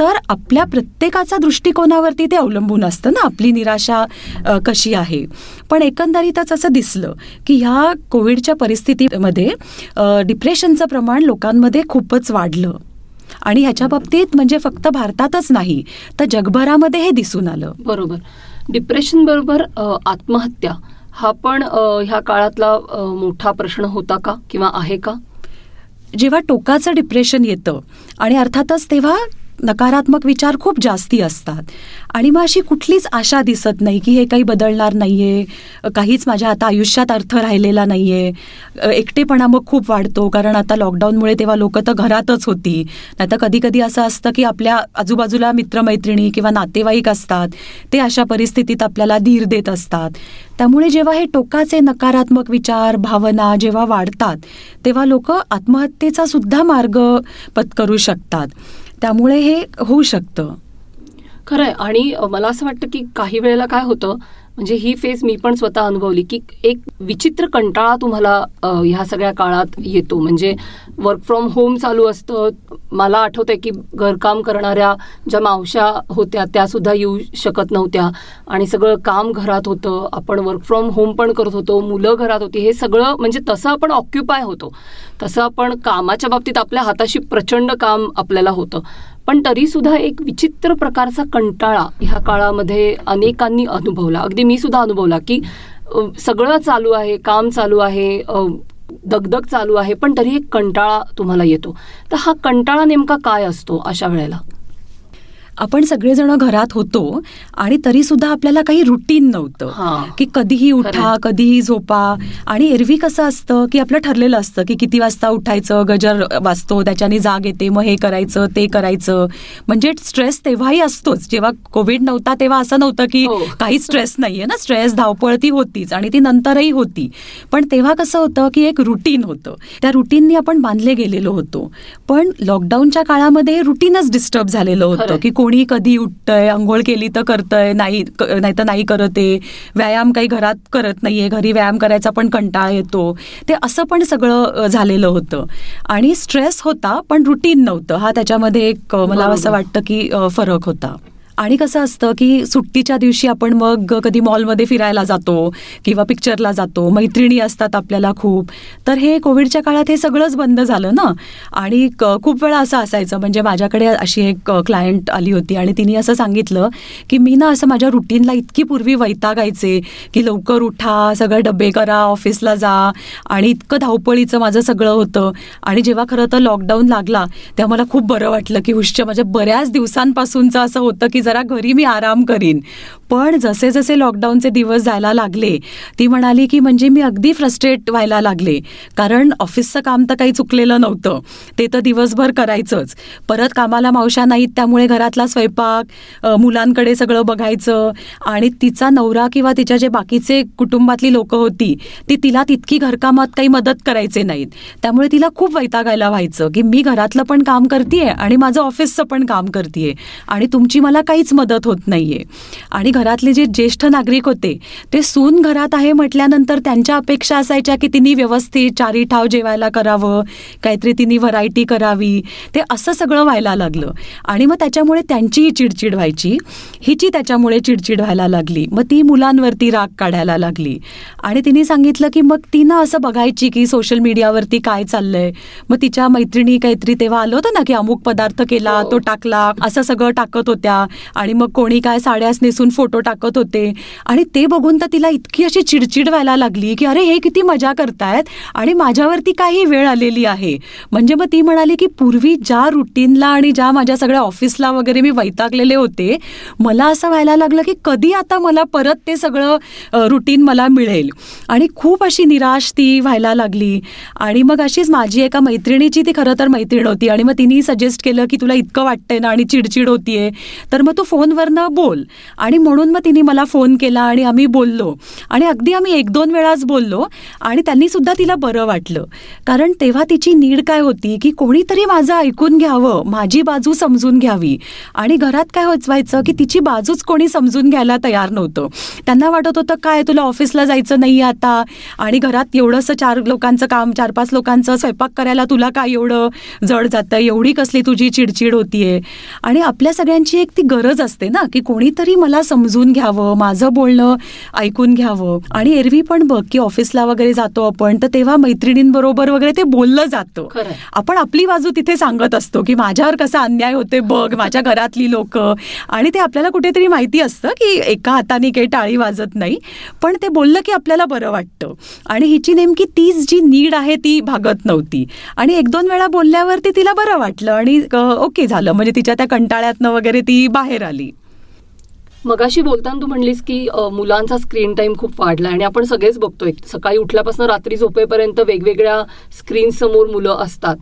तर आपल्या प्रत्येकाचा दृष्टिकोनावरती ते अवलंबून असतं ना आपली निराशा कशी आहे? पण एकंदरीतच असं दिसलं की ह्या कोविडच्या परिस्थितीमध्ये डिप्रेशनचं प्रमाण लोकांमध्ये खूपच वाढलं. आणि ह्याच्या बाबतीत म्हणजे फक्त भारतातच नाही तर जगभरामध्ये हे दिसून आलं. बरोबर. डिप्रेशन बरोबर आत्महत्या हा पण ह्या काळातला मोठा प्रश्न होता का किंवा आहे का? जेव्हा टोकाचं डिप्रेशन येतं आणि अर्थातच तेव्हा नकारात्मक विचार खूप जास्ती असतात. आणि मग अशी कुठलीच आशा दिसत नाही की हे काही बदलणार नाही आहे काहीच माझ्या आता आयुष्यात अर्थ राहिलेला नाही आहे एकटेपणा मग खूप वाढतो कारण आता लॉकडाऊनमुळे तेव्हा लोक तर घरातच होती. नाहीतर कधी कधी असं असतं की आपल्या आजूबाजूला मित्रमैत्रिणी किंवा नातेवाईक असतात ते अशा परिस्थितीत आपल्याला धीर देत असतात. त्यामुळे जेव्हा हे टोकाचे नकारात्मक विचार भावना जेव्हा वाढतात तेव्हा लोक आत्महत्येचा सुद्धा मार्ग पत्करू शकतात. त्यामुळे हे होऊ शकतं. खरं आहे आणि मला असं वाटतं की काही वेळेला काय होतं म्हणजे ही फेज मी पण स्वतः अनुभवली की एक विचित्र कंटाळा तुम्हाला ह्या सगळ्या काळात येतो. म्हणजे वर्क फ्रॉम होम चालू असतं. मला आठवतंय की घरकाम करणाऱ्या ज्या मावश्या होत्या त्या सुद्धा येऊ शकत नव्हत्या. आणि सगळं काम घरात होतं. आपण वर्क फ्रॉम होम पण करत होतो. मुलं घरात होती. हे सगळं म्हणजे तसं आपण ऑक्युपाय होतो. तसं आपण कामाच्या बाबतीत आपल्या हाताशी प्रचंड काम आपल्याला होतं. पण तरी सुद्धा एक विचित्र प्रकारचा कंटाळा ह्या काळामध्ये अनेकांनी अनुभवला. अगदी मी सुद्धा अनुभवला की सगळं चालू आहे काम चालू आहे दगदग चालू आहे पण तरी एक कंटाळा तुम्हाला येतो. तर हा कंटाळा नेमका काय असतो अशा वेळेला? आपण सगळेजण घरात होतो आणि तरी सुद्धा आपल्याला काही रुटीन नव्हतं. की कधीही उठा. कधीही झोपा आणि एरवी कसं असतं की आपलं ठरलेलं असतं की किती वाजता उठायचं गजर वाजतो त्याच्याने जाग येते मग हे करायचं ते करायचं म्हणजे स्ट्रेस तेव्हाही असतोच जेव्हा कोविड नव्हता तेव्हा असं नव्हतं की हो. काही स्ट्रेस नाहीये ना स्ट्रेस धावपळ ती होतीच आणि ती नंतरही होती पण तेव्हा कसं होतं की एक रुटीन होतं त्या रुटीननी आपण बांधले गेलेलो होतो पण लॉकडाऊनच्या काळामध्ये रुटीनच डिस्टर्ब झालेलं होतं. की कोणी कधी उठतंय आंघोळ केली तर करतंय नाही नाही तर नाही करत आहे व्यायाम काही घरात करत नाहीये घरी व्यायाम करायचा पण कंटाळा येतो. ते असं पण सगळं झालेलं होतं. आणि स्ट्रेस होता पण रुटीन नव्हतं. हा त्याच्यामध्ये एक मला असं वाटतं की फरक होता. आणि कसं असतं की सुट्टीच्या दिवशी आपण मग कधी मॉलमध्ये फिरायला जातो किंवा पिक्चरला जातो मैत्रिणी असतात आपल्याला खूप. तर हे कोविडच्या काळात हे सगळंच बंद झालं ना. आणि खूप वेळा असं असायचं म्हणजे माझ्याकडे अशी एक क्लायंट आली होती आणि तिने असं सांगितलं की मी ना असं माझ्या रुटीनला इतकी पूर्वी वैतागायचे की लवकर उठा सगळं डबे करा ऑफिसला जा आणि इतकं धावपळीचं माझं सगळं होतं. आणि जेव्हा खरं तर लॉकडाऊन लागला तेव्हा मला खूप बरं वाटलं की हुश्च माझ्या म्हणजे बऱ्याच दिवसांपासूनचं असं होतं की जरा घरी मी आराम करीन. पण जसे जसे लॉकडाऊनचे दिवस जायला लागले ती म्हणाली की म्हणजे मी अगदी फ्रस्ट्रेट व्हायला लागले. कारण ऑफिसचं काम तर काही चुकलेलं नव्हतं. ते तर दिवसभर करायचंच. परत कामाला मावशा नाहीत त्यामुळे घरातला स्वयंपाक मुलांकडे सगळं बघायचं आणि तिचा नवरा किंवा तिच्या जे बाकीचे कुटुंबातली लोक होती ती तिला तितकी घरकामात काही मदत करायचे नाहीत. त्यामुळे तिला खूप वैतागायला व्हायचं की मी घरातलं पण काम करते आणि माझं ऑफिसचं पण काम करते आणि तुमची मला काहीच मदत होत नाही आहे आणि घरातले जे ज्येष्ठ नागरिक होते ते सून घरात आहे म्हटल्यानंतर त्यांच्या अपेक्षा असायच्या की तिने व्यवस्थित चारी ठाव जेवायला करावं काहीतरी तिने व्हरायटी करावी ते असं सगळं व्हायला लागलं. आणि मग त्याच्यामुळे त्यांचीही चिडचिड व्हायची हिची त्याच्यामुळे चिडचिड व्हायला लागली मग ती मुलांवरती राग काढायला लागली. आणि तिने सांगितलं की मग तिनं असं बघायची की सोशल मीडियावरती काय चाललंय मग तिच्या मैत्रिणी काहीतरी तेव्हा आलं होतं ना की अमुक पदार्थ केला हो. तो टाकला असं सगळं टाकत होत्या. आणि मग कोणी काय साड्यास नेसून फोटो फोटो टाकत होते. आणि ते बघून तर तिला इतकी अशी चिडचिड व्हायला लागली की अरे हे किती मजा करतायत आणि माझ्यावरती काही वेळ आलेली आहे. म्हणजे मग ती म्हणाली की पूर्वी ज्या रुटीनला आणि ज्या माझ्या सगळ्या ऑफिसला वगैरे मी वैतागलेले होते मला असं व्हायला लागलं की कधी आता मला परत ते सगळं रुटीन मला मिळेल. आणि खूप अशी निराश ती व्हायला लागली. आणि मग अशीच माझी एका मैत्रिणीची ती खरं तर मैत्रीण होती आणि मग तिने सजेस्ट केलं की तुला इतकं वाटतंय ना आणि चिडचिड होतीये. तर मग तू फोनवरनं बोल. आणि म्हणून म्हणून मग तिने मला फोन केला आणि आम्ही बोललो. आणि अगदी आम्ही एक दोन वेळाच बोललो आणि त्यांनी सुद्धा तिला बरं वाटलं. कारण तेव्हा तिची नीड काय होती की कोणीतरी माझं ऐकून घ्यावं माझी बाजू समजून घ्यावी. आणि घरात काय होचवायचं की तिची बाजूच कोणी समजून घ्यायला तयार नव्हतं. त्यांना वाटत होतं काय तुला ऑफिसला जायचं नाही आता? आणि घरात एवढंसं चार लोकांचं काम चार पाच लोकांचं स्वयंपाक करायला तुला काय एवढं जड जातं एवढी कसली तुझी चिडचिड होतीये? आणि आपल्या सगळ्यांची एक ती गरज असते ना की कोणीतरी मला समजून घ्यावं माझं बोलणं ऐकून घ्यावं. आणि एरवी पण बघ की ऑफिसला वगैरे जातो आपण तर तेव्हा मैत्रिणींबरोबर वगैरे ते बोललं जातं. आपण आपली बाजू तिथे सांगत असतो की माझ्यावर कसा अन्याय होते बघ माझ्या घरातली लोक. आणि ते आपल्याला कुठेतरी माहिती असतं की एका हाताने काही टाळी वाजत नाही पण ते बोललं की आपल्याला बरं वाटतं. आणि हिची नेमकी तीच जी नीड आहे ती भागत नव्हती. आणि एक दोन वेळा बोलल्यावरती तिला बरं वाटलं आणि ओके झालं. म्हणजे तिच्या त्या कंटाळ्यातनं वगैरे ती बाहेर आली. मगाशी बोलताना तू म्हणलीस की मुलांचा स्क्रीन टाइम खूप वाढला आणि आपण सगळेच बघतोय. सकाळी उठल्यापासून रात्री झोपेपर्यंत वेगवेगळ्या स्क्रीन समोर मुलं असतात.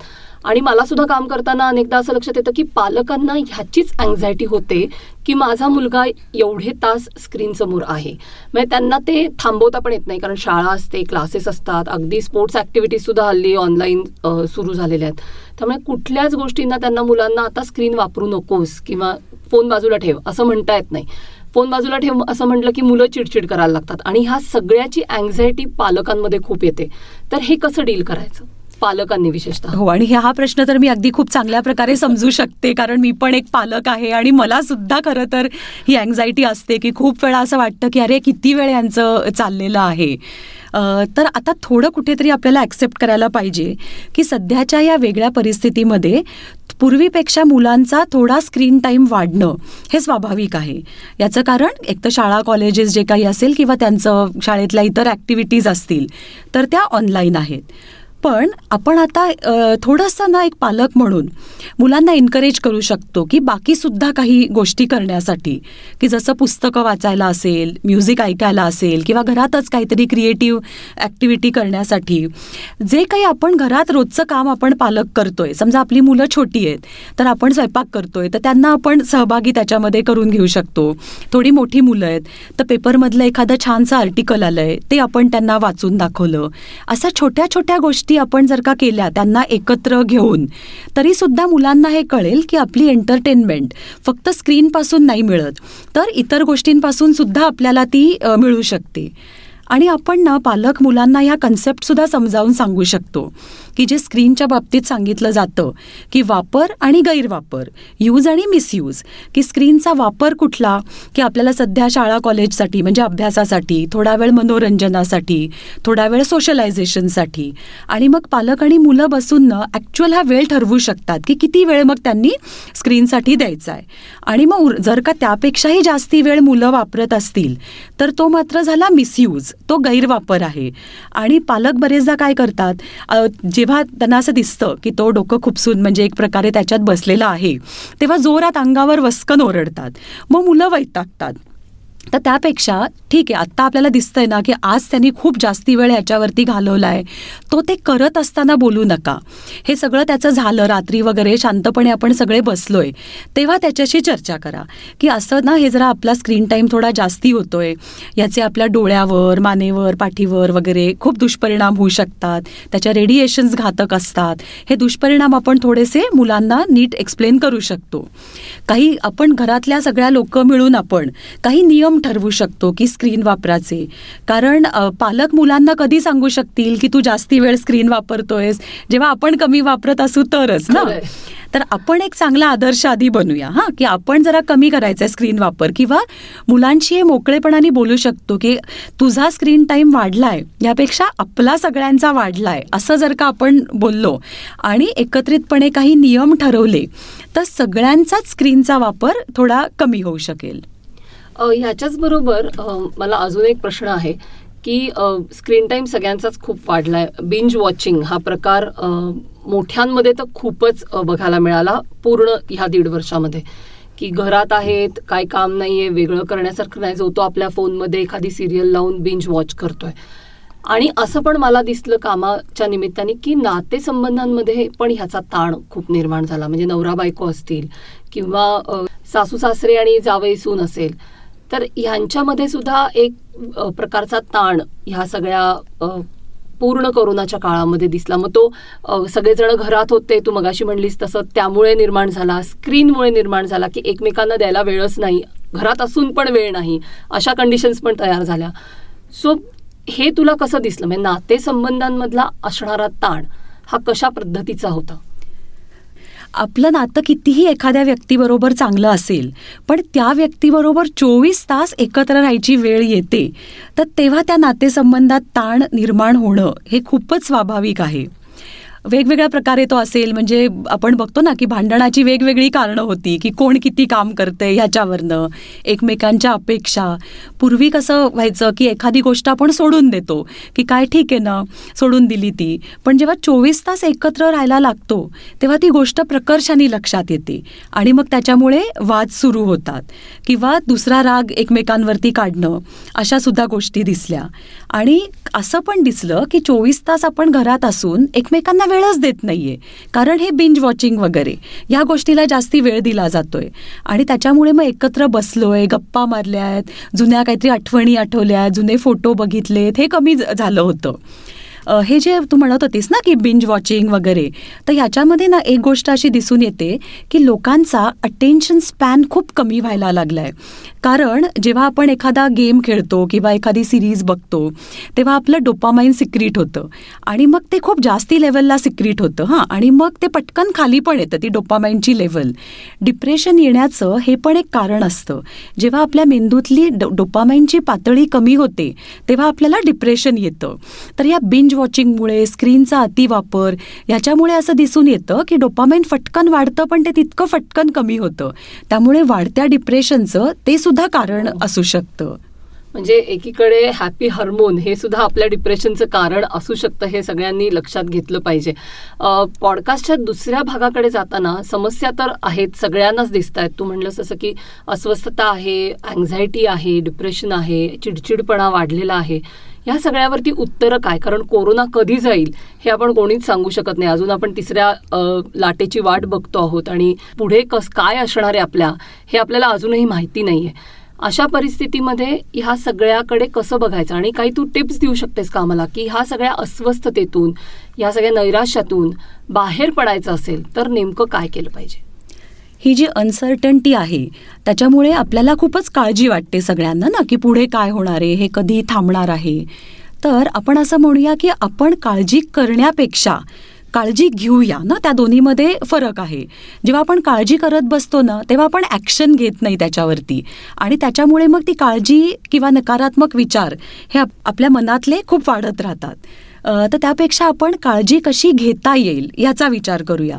आणि मला सुद्धा काम करताना अनेकदा असं लक्षात येतं की पालकांना ह्याचीच अँझायटी होते की माझा मुलगा एवढे तास स्क्रीन समोर आहे. म्हणजे त्यांना ते थांबवता पण येत नाही कारण शाळा असते क्लासेस असतात अगदी स्पोर्ट्स ऍक्टिव्हिटीज सुद्धा हल्ली ऑनलाईन सुरू झालेल्या आहेत. त्यामुळे कुठल्याच गोष्टींना त्यांना मुलांना आता स्क्रीन वापरू नकोस किंवा फोन बाजूला ठेव असं म्हणता येत नाही. फोन बाजूला ठेव असं म्हटलं की मुलं चिडचिड करायला लागतात आणि ह्या सगळ्याची अँझायटी पालकांमध्ये खूप येते. तर हे कसं डील करायचं? पालकांनी विशेषतः. हो आणि हा प्रश्न तर मी अगदी खूप चांगल्या प्रकारे समजू शकते कारण मी पण एक पालक आहे आणि मला सुद्धा खरं तर ही अँझायटी असते की खूप वेळा असं वाटतं की अरे किती वेळ यांचं चाललेलं आहे. तर आता थोडं कुठेतरी आपल्याला ॲक्सेप्ट करायला पाहिजे की सध्याच्या या वेगळ्या परिस्थितीमध्ये पूर्वीपेक्षा मुलांचा थोडा स्क्रीन टाईम वाढणं हे स्वाभाविक आहे. याचं कारण एक तर शाळा कॉलेजेस जे काही असेल किंवा त्यांचं शाळेतल्या इतर ॲक्टिव्हिटीज असतील तर त्या ऑनलाईन आहेत. पण आपण आता थोडंसं ना एक पालक म्हणून मुलांना एनकरेज करू शकतो की बाकीसुद्धा काही गोष्टी करण्यासाठी. की जसं पुस्तकं वाचायला असेल म्युझिक ऐकायला असेल किंवा घरातच काहीतरी क्रिएटिव्ह ॲक्टिव्हिटी करण्यासाठी जे काही आपण घरात रोजचं काम आपण पालक करतोय समजा आपली मुलं छोटी आहेत तर आपण स्वयंपाक करतोय तर त्यांना आपण सहभागी त्याच्यामध्ये करून घेऊ शकतो. थोडी मोठी मुलं आहेत तर पेपरमधलं एखादं छानसं आर्टिकल आलं आहे ते आपण त्यांना वाचून दाखवलं. अशा छोट्या छोट्या गोष्टी गोष्टी आपण जर का केल्या त्यांना एकत्र घेऊन तरी सुद्धा मुलांना हे कळेल की आपली एंटरटेनमेंट फक्त स्क्रीनपासून नाही मिळत तर इतर गोष्टींपासून सुद्धा आपल्याला ती मिळू शकते. आणि आपण ना पालक मुलांना ह्या कन्सेप्टसुद्धा समजावून सांगू शकतो. की जे स्क्रीनच्या बाबतीत सांगितलं जातं की वापर आणि गैरवापर यूज आणि मिसयूज की स्क्रीनचा वापर कुठला? की आपल्याला सध्या शाळा कॉलेजसाठी म्हणजे अभ्यासासाठी थोडा वेळ मनोरंजनासाठी थोडा वेळ सोशलायझेशनसाठी आणि मग पालक आणि मुलं बसून ना ॲक्च्युअल हा वेळ ठरवू शकतात की किती वेळ मग त्यांनी स्क्रीनसाठी द्यायचा आहे आणि मग जर का त्यापेक्षाही जास्ती वेळ मुलं वापरत असतील तर तो मात्र झाला मिसयूज तो गैरवापर आहे. आणि पालक बरेचदा काय करतात जेव्हा त्यांना असं दिसतं की तो डोकं खुपसून म्हणजे एक प्रकारे त्याच्यात बसलेला आहे तेव्हा जोरात अंगावर वस्कन ओरडतात. मग मुलं वैतागतात. तर त्यापेक्षा ठीक आहे आत्ता आपल्याला दिसतंय ना की आज त्यांनी खूप जास्ती वेळ ह्याच्यावरती घालवला आहे तो ते करत असताना बोलू नका. हे सगळं त्याचं झालं रात्री वगैरे शांतपणे आपण सगळे बसलोय. तेव्हा त्याच्याशी चर्चा करा की असं ना हे जरा आपला स्क्रीन टाईम थोडा जास्ती होतोय. याचे आपल्या डोळ्यावर मानेवर पाठीवर वगैरे खूप दुष्परिणाम होऊ शकतात. त्याच्या रेडिएशन्स घातक असतात. हे दुष्परिणाम आपण थोडेसे मुलांना नीट एक्सप्लेन करू शकतो. काही आपण घरातल्या सगळ्या लोक मिळून आपण काही नियम ठरवू शकतो की स्क्रीन वापराचे. कारण पालक मुलांना कधी सांगू शकतील की तू जास्ती वेळ स्क्रीन वापरतोयस? जेव्हा आपण कमी वापरत असू तरच ना. तर आपण एक चांगला आदर्श आधी बनूया हां? की आपण जरा कमी करायचा स्क्रीन वापर. किंवा मुलांशी हे मोकळेपणाने बोलू शकतो की तुझा स्क्रीन टाईम वाढलाय यापेक्षा आपला सगळ्यांचा वाढलाय असं जर का आपण बोललो आणि एकत्रितपणे काही नियम ठरवले तर सगळ्यांचाच स्क्रीनचा वापर थोडा कमी होऊ शकेल. ह्याच्याच बरोबर मला अजून एक प्रश्न आहे की स्क्रीन टाईम सगळ्यांचाच खूप वाढलाय. बिंज वॉचिंग हा प्रकार मोठ्यांमध्ये तर खूपच बघायला मिळाला पूर्ण ह्या दीड वर्षामध्ये. की घरात आहेत काय काम नाही आहे वेगळं करण्यासारखं नाही जो तो आपल्या फोनमध्ये एखादी सिरियल लावून बिंज वॉच करतोय. आणि असं पण मला दिसलं कामाच्या निमित्ताने की नातेसंबंधांमध्ये पण ह्याचा ताण खूप निर्माण झाला. म्हणजे नवरा बायको असतील किंवा सासू सासरे आणि जावई सून असेल तर ह्यांच्यामध्ये सुद्धा एक प्रकारचा ताण ह्या सगळ्या पूर्ण कोरोनाच्या काळामध्ये दिसला. मग तो सगळेजण घरात होते तू मगाशी म्हणलीस तसं त्यामुळे निर्माण झाला स्क्रीनमुळे निर्माण झाला की एकमेकांना द्यायला वेळच नाही घरात असून पण वेळ नाही अशा कंडिशन्स पण तयार झाल्या. सो हे तुला कसं दिसलं? म्हणजे नातेसंबंधांमधला असणारा ताण हा कशा पद्धतीचा होता? आपलं नातं कितीही एखाद्या व्यक्तीबरोबर चांगलं असेल पण त्या व्यक्तीबरोबर चोवीस तास एकत्र राहायची वेळ येते तर तेव्हा त्या नातेसंबंधात ताण निर्माण होणं हे खूपच स्वाभाविक आहे. वेगवेगळ्या प्रकारे तो असेल. म्हणजे आपण बघतो ना की भांडणाची वेगवेगळी कारणं होती की कोण किती काम करते ह्याच्यावरनं एकमेकांच्या अपेक्षा. पूर्वी कसं व्हायचं की एखादी गोष्ट आपण सोडून देतो की काय ठीक आहे ना सोडून दिली ती. पण जेव्हा चोवीस तास एकत्र राहायला लागतो तेव्हा ती गोष्ट प्रकर्षाने लक्षात येते. आणि मग त्याच्यामुळे वाद सुरू होतात. किंवा दुसरा राग एकमेकांवरती काढणं अशा सुद्धा गोष्टी दिसल्या. आणि असं पण दिसलं की चोवीस तास आपण घरात असून एकमेकांना वेळच देत नाहीये. कारण हे बिंज वॉचिंग वगैरे या गोष्टीला जास्ती वेळ दिला जातोय. आणि त्याच्यामुळे मग एकत्र बसलोय गप्पा मारल्यात जुन्या काहीतरी आठवणी आठवल्या जुने फोटो बघितलेत हे कमी झालं होतं. हे जे तू म्हणत होतीस ना की बिंज वॉचिंग वगैरे तर ह्याच्यामध्ये ना एक गोष्ट अशी दिसून येते की लोकांचा अटेन्शन स्पॅन खूप कमी व्हायला लागलाय. कारण जेव्हा आपण एखादा गेम खेळतो किंवा एखादी सिरीज बघतो तेव्हा आपलं डोपामाइन सिक्रीट होतं. आणि मग ते खूप जास्ती लेवलला सिक्रीट होतं हां. आणि मग ते पटकन खाली पण येतं ती डोपामाइनची लेवल डिप्रेशन येण्याचं हे पण एक कारण असतं. जेव्हा आपल्या मेंदूतली डो डोपामाइनची पातळी कमी होते तेव्हा आपल्याला डिप्रेशन येतं. तर या बिंज वॉचिंगमुळे स्क्रीनचा अतिवापर याच्यामुळे असं दिसून येतं की डोपामाइन फटकन वाढतं पण ते तितकं फटकन कमी होतं. त्यामुळे वाढत्या डिप्रेशनचं ते सुद्धा कारण असू शकतं. म्हणजे एकीकडे हॅपी हार्मोन हे सुद्धा आपल्या डिप्रेशनचं कारण असू शकतं हे सगळ्यांनी लक्षात घेतलं पाहिजे. पॉडकास्टच्या दुसऱ्या भागाकडे जाताना समस्या तर आहेत सगळ्यांनाच दिसत आहेत तू म्हणलंस जसं की अस्वस्थता आहे अँझायटी आहे डिप्रेशन आहे चिडचिडपणा वाढलेला आहे. या सगळ्यावरती उत्तरं काय? कारण कोरोना कधी जाईल हे आपण कोणीच सांगू शकत नाही. अजून आपण तिसऱ्या लाटेची वाट बघतो आहोत आणि पुढे कस काय असणार आहे आपल्या हे आपल्याला अजूनही माहिती नाही आहे अशा परिस्थितीमध्ये ह्या सगळ्याकडे कसं बघायचं? आणि काही तू टिप्स देऊ शकतेस का आम्हाला की ह्या सगळ्या अस्वस्थतेतून ह्या सगळ्या नैराश्यातून बाहेर पडायचं असेल तर नेमकं काय केलं पाहिजे? ही जी अनसर्टन्टी आहे त्याच्यामुळे आपल्याला खूपच काळजी वाटते सगळ्यांना ना की पुढे काय होणार आहे हे कधी थांबणार आहे. तर आपण असं म्हणूया की आपण काळजी करण्यापेक्षा काळजी घेऊया ना त्या दोन्हीमध्ये फरक आहे. जेव्हा आपण काळजी करत बसतो ना तेव्हा आपण ॲक्शन घेत नाही त्याच्यावरती. आणि त्याच्यामुळे मग ती काळजी किंवा नकारात्मक विचार हे आपल्या मनातले खूप वाढत राहतात. तर त्यापेक्षा आपण काळजी कशी घेता येईल याचा विचार करूया.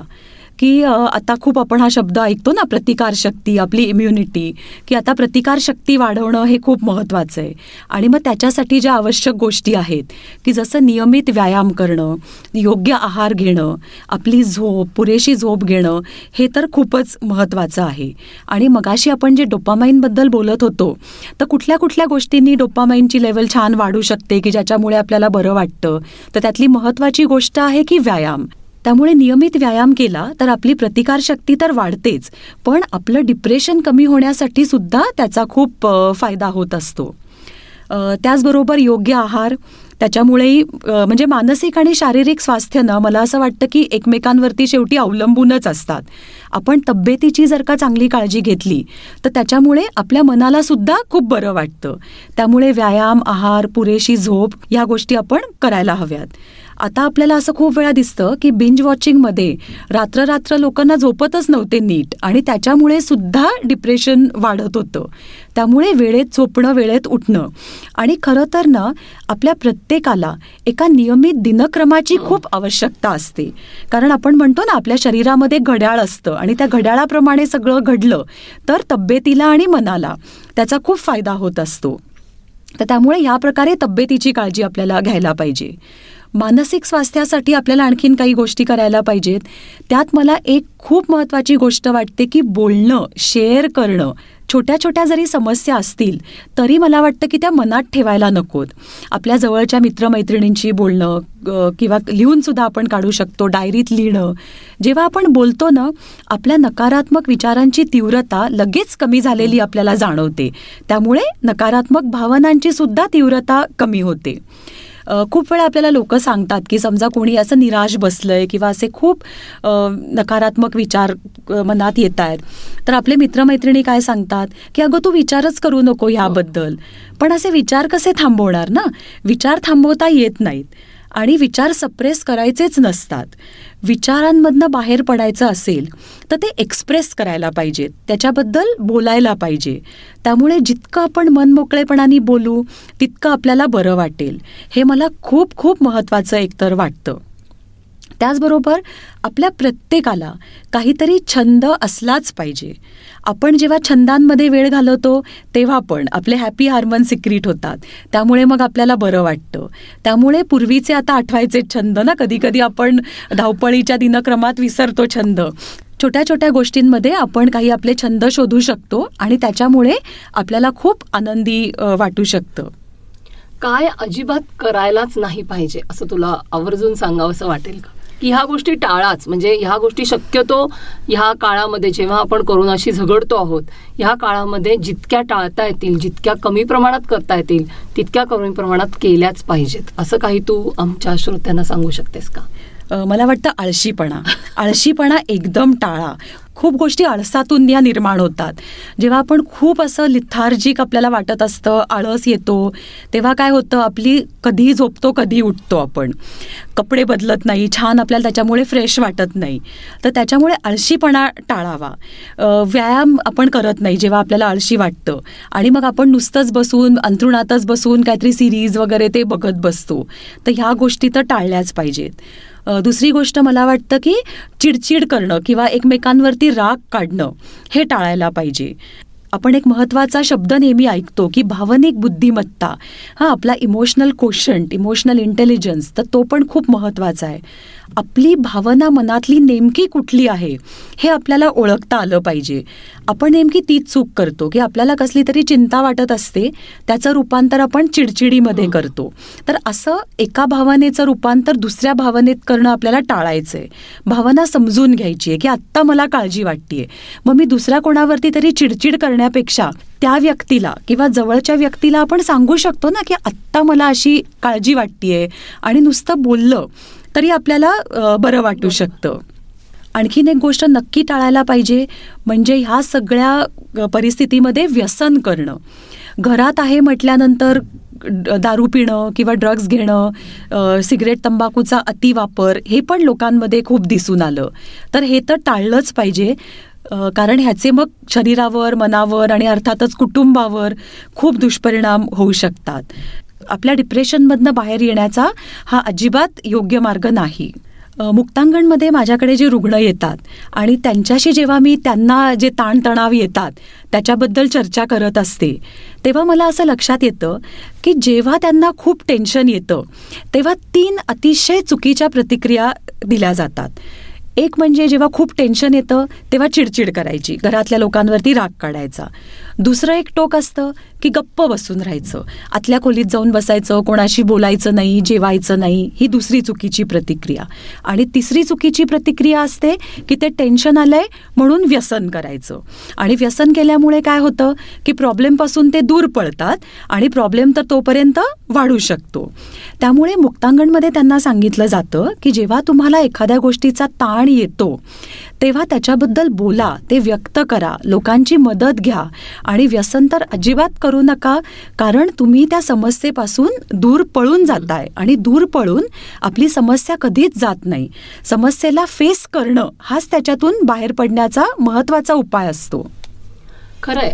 की आता खूप आपण हा शब्द ऐकतो ना प्रतिकारशक्ती आपली इम्युनिटी की आता प्रतिकारशक्ती वाढवणं हे खूप महत्त्वाचं आहे. आणि मग त्याच्यासाठी ज्या आवश्यक गोष्टी आहेत की जसं नियमित व्यायाम करणं योग्य आहार घेणं आपली झोप पुरेशी झोप घेणं हे तर खूपच महत्त्वाचं आहे. आणि मगाशी आपण जे डोपामाईनबद्दल बोलत होतो तर कुठल्या कुठल्या गोष्टींनी डोपामाईनची लेवल छान वाढू शकते की ज्याच्यामुळे आपल्याला बरं वाटतं? तर त्यातली महत्त्वाची गोष्ट आहे की व्यायाम. त्यामुळे नियमित व्यायाम केला तर आपली प्रतिकारशक्ती तर वाढतेच. पण आपलं डिप्रेशन कमी होण्यासाठी सुद्धा त्याचा खूप फायदा होत असतो. त्याचबरोबर योग्य आहार त्याच्यामुळेही म्हणजे मानसिक आणि शारीरिक स्वास्थ्यनं मला असं वाटतं की एकमेकांवरती शेवटी अवलंबूनच असतात. आपण तब्येतीची जर का चांगली काळजी घेतली तर त्याच्यामुळे आपल्या मनाला सुद्धा खूप बरं वाटतं. त्यामुळे व्यायाम आहार पुरेशी झोप या गोष्टी आपण करायला हव्यात. आता आपल्याला असं खूप वेळा दिसतं की बिंज वॉचिंगमध्ये रात्र रात्र लोकांना झोपतच नव्हते नीट आणि त्याच्यामुळे सुद्धा डिप्रेशन वाढत होतं. त्यामुळे वेळेत झोपणं वेळेत उठणं. आणि खरं तर ना आपल्या प्रत्येकाला एका नियमित दिनक्रमाची खूप आवश्यकता असते. कारण आपण म्हणतो ना आपल्या शरीरामध्ये घड्याळ असतं आणि त्या घड्याळाप्रमाणे सगळं घडलं तर तब्येतीला आणि मनाला त्याचा खूप फायदा होत असतो. तर त्यामुळे या प्रकारे तब्येतीची काळजी आपल्याला घ्यायला पाहिजे. मानसिक स्वास्थ्यासाठी आपल्याला आणखीन काही गोष्टी करायला पाहिजेत. त्यात मला एक खूप महत्त्वाची गोष्ट वाटते की बोलणं शेअर करणं छोट्या छोट्या जरी समस्या असतील तरी मला वाटतं की त्या मनात ठेवायला नकोत. आपल्या जवळच्या मित्रमैत्रिणींशी बोलणं किंवा लिहून सुद्धा आपण काढू शकतो डायरीत लिहिणं. जेव्हा आपण बोलतो ना आपल्या नकारात्मक विचारांची तीव्रता लगेच कमी झालेली आपल्याला जाणवते. त्यामुळे नकारात्मक भावनांची सुद्धा तीव्रता कमी होते. खूप वेळा आपल्याला लोक सांगतात की समजा कोणी असं निराश बसलंय किंवा असे खूप नकारात्मक विचार मनात येत आहेत तर आपले मित्रमैत्रिणी काय सांगतात? की अगं तू विचारच करू नको ह्याबद्दल. पण असे विचार कसे थांबवणार ना? विचार थांबवता येत नाहीत. आणि विचार सप्रेस करायचेच नसतात. विचारांमधनं बाहेर पडायचं असेल तर ते एक्सप्रेस करायला पाहिजेत त्याच्याबद्दल बोलायला पाहिजे. त्यामुळे जितकं आपण मनमोकळेपणाने बोलू तितकं आपल्याला बरं वाटेल. हे मला खूप खूप महत्त्वाचं एकतर वाटतं. त्याचबरोबर आपल्या प्रत्येकाला काहीतरी छंद असलाच पाहिजे. आपण जेव्हा छंदांमध्ये वेळ घालवतो तेव्हा पण आपले हॅपी हार्मोन सिक्रीट होतात. त्यामुळे मग आपल्याला बरं वाटतं. त्यामुळे पूर्वीचे आता आठवायचे छंद ना कधी कधी आपण धावपळीच्या दिनक्रमात विसरतो छंद. छोट्या छोट्या गोष्टींमध्ये आपण काही आपले छंद शोधू शकतो आणि त्याच्यामुळे आपल्याला खूप आनंदी वाटू शकतं. काय अजिबात करायलाच नाही पाहिजे असं तुला आवर्जून सांगावं असं वाटेल का? की ह्या गोष्टी टाळाच. म्हणजे ह्या गोष्टी शक्यतो ह्या काळामध्ये जेव्हा आपण कोरोनाशी झगडतो आहोत ह्या काळामध्ये जितक्या टाळता येतील जितक्या कमी प्रमाणात करता येतील तितक्या कमी प्रमाणात केल्याच पाहिजेत. असं काही तू आमच्या श्रोत्यांना सांगू शकतेस का? मला वाटतं आळशीपणा. आळशीपणा एकदम टाळा. खूप गोष्टी आळसातून या निर्माण होतात. जेव्हा आपण खूप असं लिथार्जिक आपल्याला वाटत असतं आळस येतो तेव्हा काय होतं? आपली कधी झोपतो कधी उठतो आपण. कपडे बदलत नाही छान आपल्याला त्याच्यामुळे फ्रेश वाटत नाही. तर त्याच्यामुळे आळशीपणा टाळावा. व्यायाम आपण करत नाही जेव्हा आपल्याला आळशी वाटतं. आणि मग आपण नुसतंच बसून अंथरुणातच बसून काहीतरी सिरीज वगैरे ते बघत बसतो. तर ह्या गोष्टी तर टाळल्याच पाहिजेत. दुसरी गोष्ट मला वाटतं की चिडचिड करणं किंवा एकमेकांवरती राग काढणं हे टाळायला पाहिजे. आपण एक महत्त्वाचा शब्द नेहमी ऐकतो की भावनिक बुद्धिमत्ता. हा आपला इमोशनल क्वेश्चन इमोशनल इंटेलिजन्स तर तो पण खूप महत्त्वाचा आहे. आपली भावना मनातली नेमकी कुठली आहे हे आपल्याला ओळखता आलं पाहिजे. आपण नेमकी तीच चूक करतो की आपल्याला कसली तरी चिंता वाटत असते त्याचं रूपांतर आपण चिडचिडीमध्ये करतो. तर असं एका भावनेचं रूपांतर दुसऱ्या भावनेत करणं आपल्याला टाळायचं आहे भावना समजून घ्यायची आहे की आत्ता मला काळजी वाटतीये. मग मी दुसऱ्या कोणावरती तरी चिडचिड करण्या करण्यापेक्षा त्या व्यक्तीला किंवा जवळच्या व्यक्तीला आपण सांगू शकतो ना की आत्ता मला अशी काळजी वाटतीये. आणि नुसतं बोललं तरी आपल्याला बरं वाटू शकतं. आणखीन एक गोष्ट नक्की टाळायला पाहिजे म्हणजे ह्या सगळ्या परिस्थितीमध्ये व्यसन करणं. घरात आहे म्हटल्यानंतर दारू पिणं किंवा ड्रग्ज घेणं सिगरेट तंबाखूचा अतिवापर हे पण लोकांमध्ये खूप दिसून आलं. तर हे तर टाळलंच पाहिजे कारण ह्याचे मग शरीरावर मनावर आणि अर्थातच कुटुंबावर खूप दुष्परिणाम होऊ शकतात. आपल्या डिप्रेशनमधनं बाहेर येण्याचा हा अजिबात योग्य मार्ग नाही. मुक्तांगणमध्ये माझ्याकडे जे रुग्ण येतात आणि त्यांच्याशी जेव्हा मी त्यांना जे ताणतणाव येतात त्याच्याबद्दल चर्चा करत असते तेव्हा मला असं लक्षात येतं की जेव्हा त्यांना खूप टेन्शन येतं तेव्हा तीन अतिशय चुकीच्या प्रतिक्रिया दिल्या जातात. एक म्हणजे जेव्हा खूप टेन्शन येतं तेव्हा चिडचिड करायची घरातल्या लोकांवरती राग काढायचा. दुसरं एक टोक असतं की गप्प बसून राहायचं. आतल्या खोलीत जाऊन बसायचं कोणाशी बोलायचं नाही जेवायचं नाही ही दुसरी चुकीची प्रतिक्रिया. आणि तिसरी चुकीची प्रतिक्रिया असते की ते टेन्शन आलंय म्हणून व्यसन करायचं. आणि व्यसन केल्यामुळे काय होतं की प्रॉब्लेमपासून ते दूर पळतात आणि प्रॉब्लेम तर तोपर्यंत वाढू शकतो. त्यामुळे मुक्तांगणमध्ये त्यांना सांगितलं जातं की जेव्हा तुम्हाला एखाद्या गोष्टीचा ताण येतो तेव्हा त्याच्याबद्दल बोला ते व्यक्त करा. लोकांची मदत घ्या आणि व्यसन तर अजिबात करू नका कारण तुम्ही त्या समस्येपासून दूर पळून जाताय आणि दूर पळून आपली समस्या कधीच जात नाही. समस्येला फेस करणं हाच त्याच्यातून बाहेर पडण्याचा महत्त्वाचा उपाय असतो. खरंय.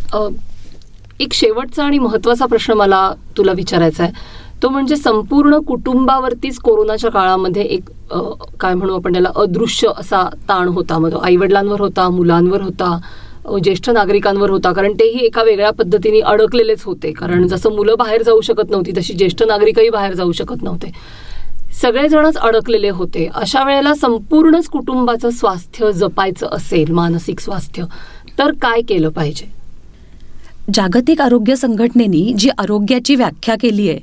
एक शेवटचा आणि महत्त्वाचा प्रश्न मला तुला विचारायचा आहे तो म्हणजे संपूर्ण कुटुंबावरतीच कोरोनाच्या काळामध्ये एक काय म्हणू आपण त्याला अदृश्य असा ताण होता. मग आई वडिलांवर होता मुलांवर होता ज्येष्ठ नागरिकांवर होता. कारण तेही एका वेगळ्या पद्धतीने अडकलेलेच होते. कारण जसं मुलं बाहेर जाऊ शकत नव्हती तशी ज्येष्ठ नागरिकही बाहेर जाऊ शकत नव्हते. सगळेजणच अडकलेले होते. अशा वेळेला संपूर्णच कुटुंबाचं स्वास्थ्य जपायचं असेल मानसिक स्वास्थ्य तर काय केलं पाहिजे? जागतिक आरोग्य संघटनेनी जी आरोग्याची व्याख्या केली आहे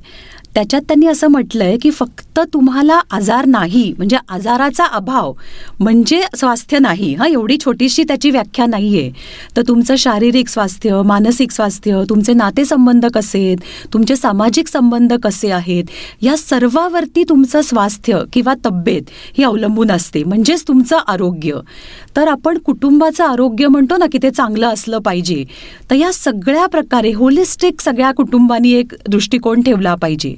त्याच्यात त्यांनी असं म्हटलंय की फक्त तुम्हाला आजार नाही म्हणजे आजाराचा अभाव म्हणजे स्वास्थ्य नाही हा एवढी छोटीशी त्याची व्याख्या नाही आहे तर तुमचं शारीरिक स्वास्थ्य मानसिक स्वास्थ्य तुमचे नातेसंबंध कसे आहेत तुमचे सामाजिक संबंध कसे आहेत या सर्वावरती तुमचं स्वास्थ्य किंवा तब्येत ही अवलंबून असते म्हणजेच तुमचं आरोग्य. तर आपण कुटुंबाचं आरोग्य म्हणतो ना की ते चांगलं असलं पाहिजे. तर या सगळ्या प्रकारे होलिस्टिक सगळ्या कुटुंबांनी एक दृष्टिकोन ठेवला पाहिजे.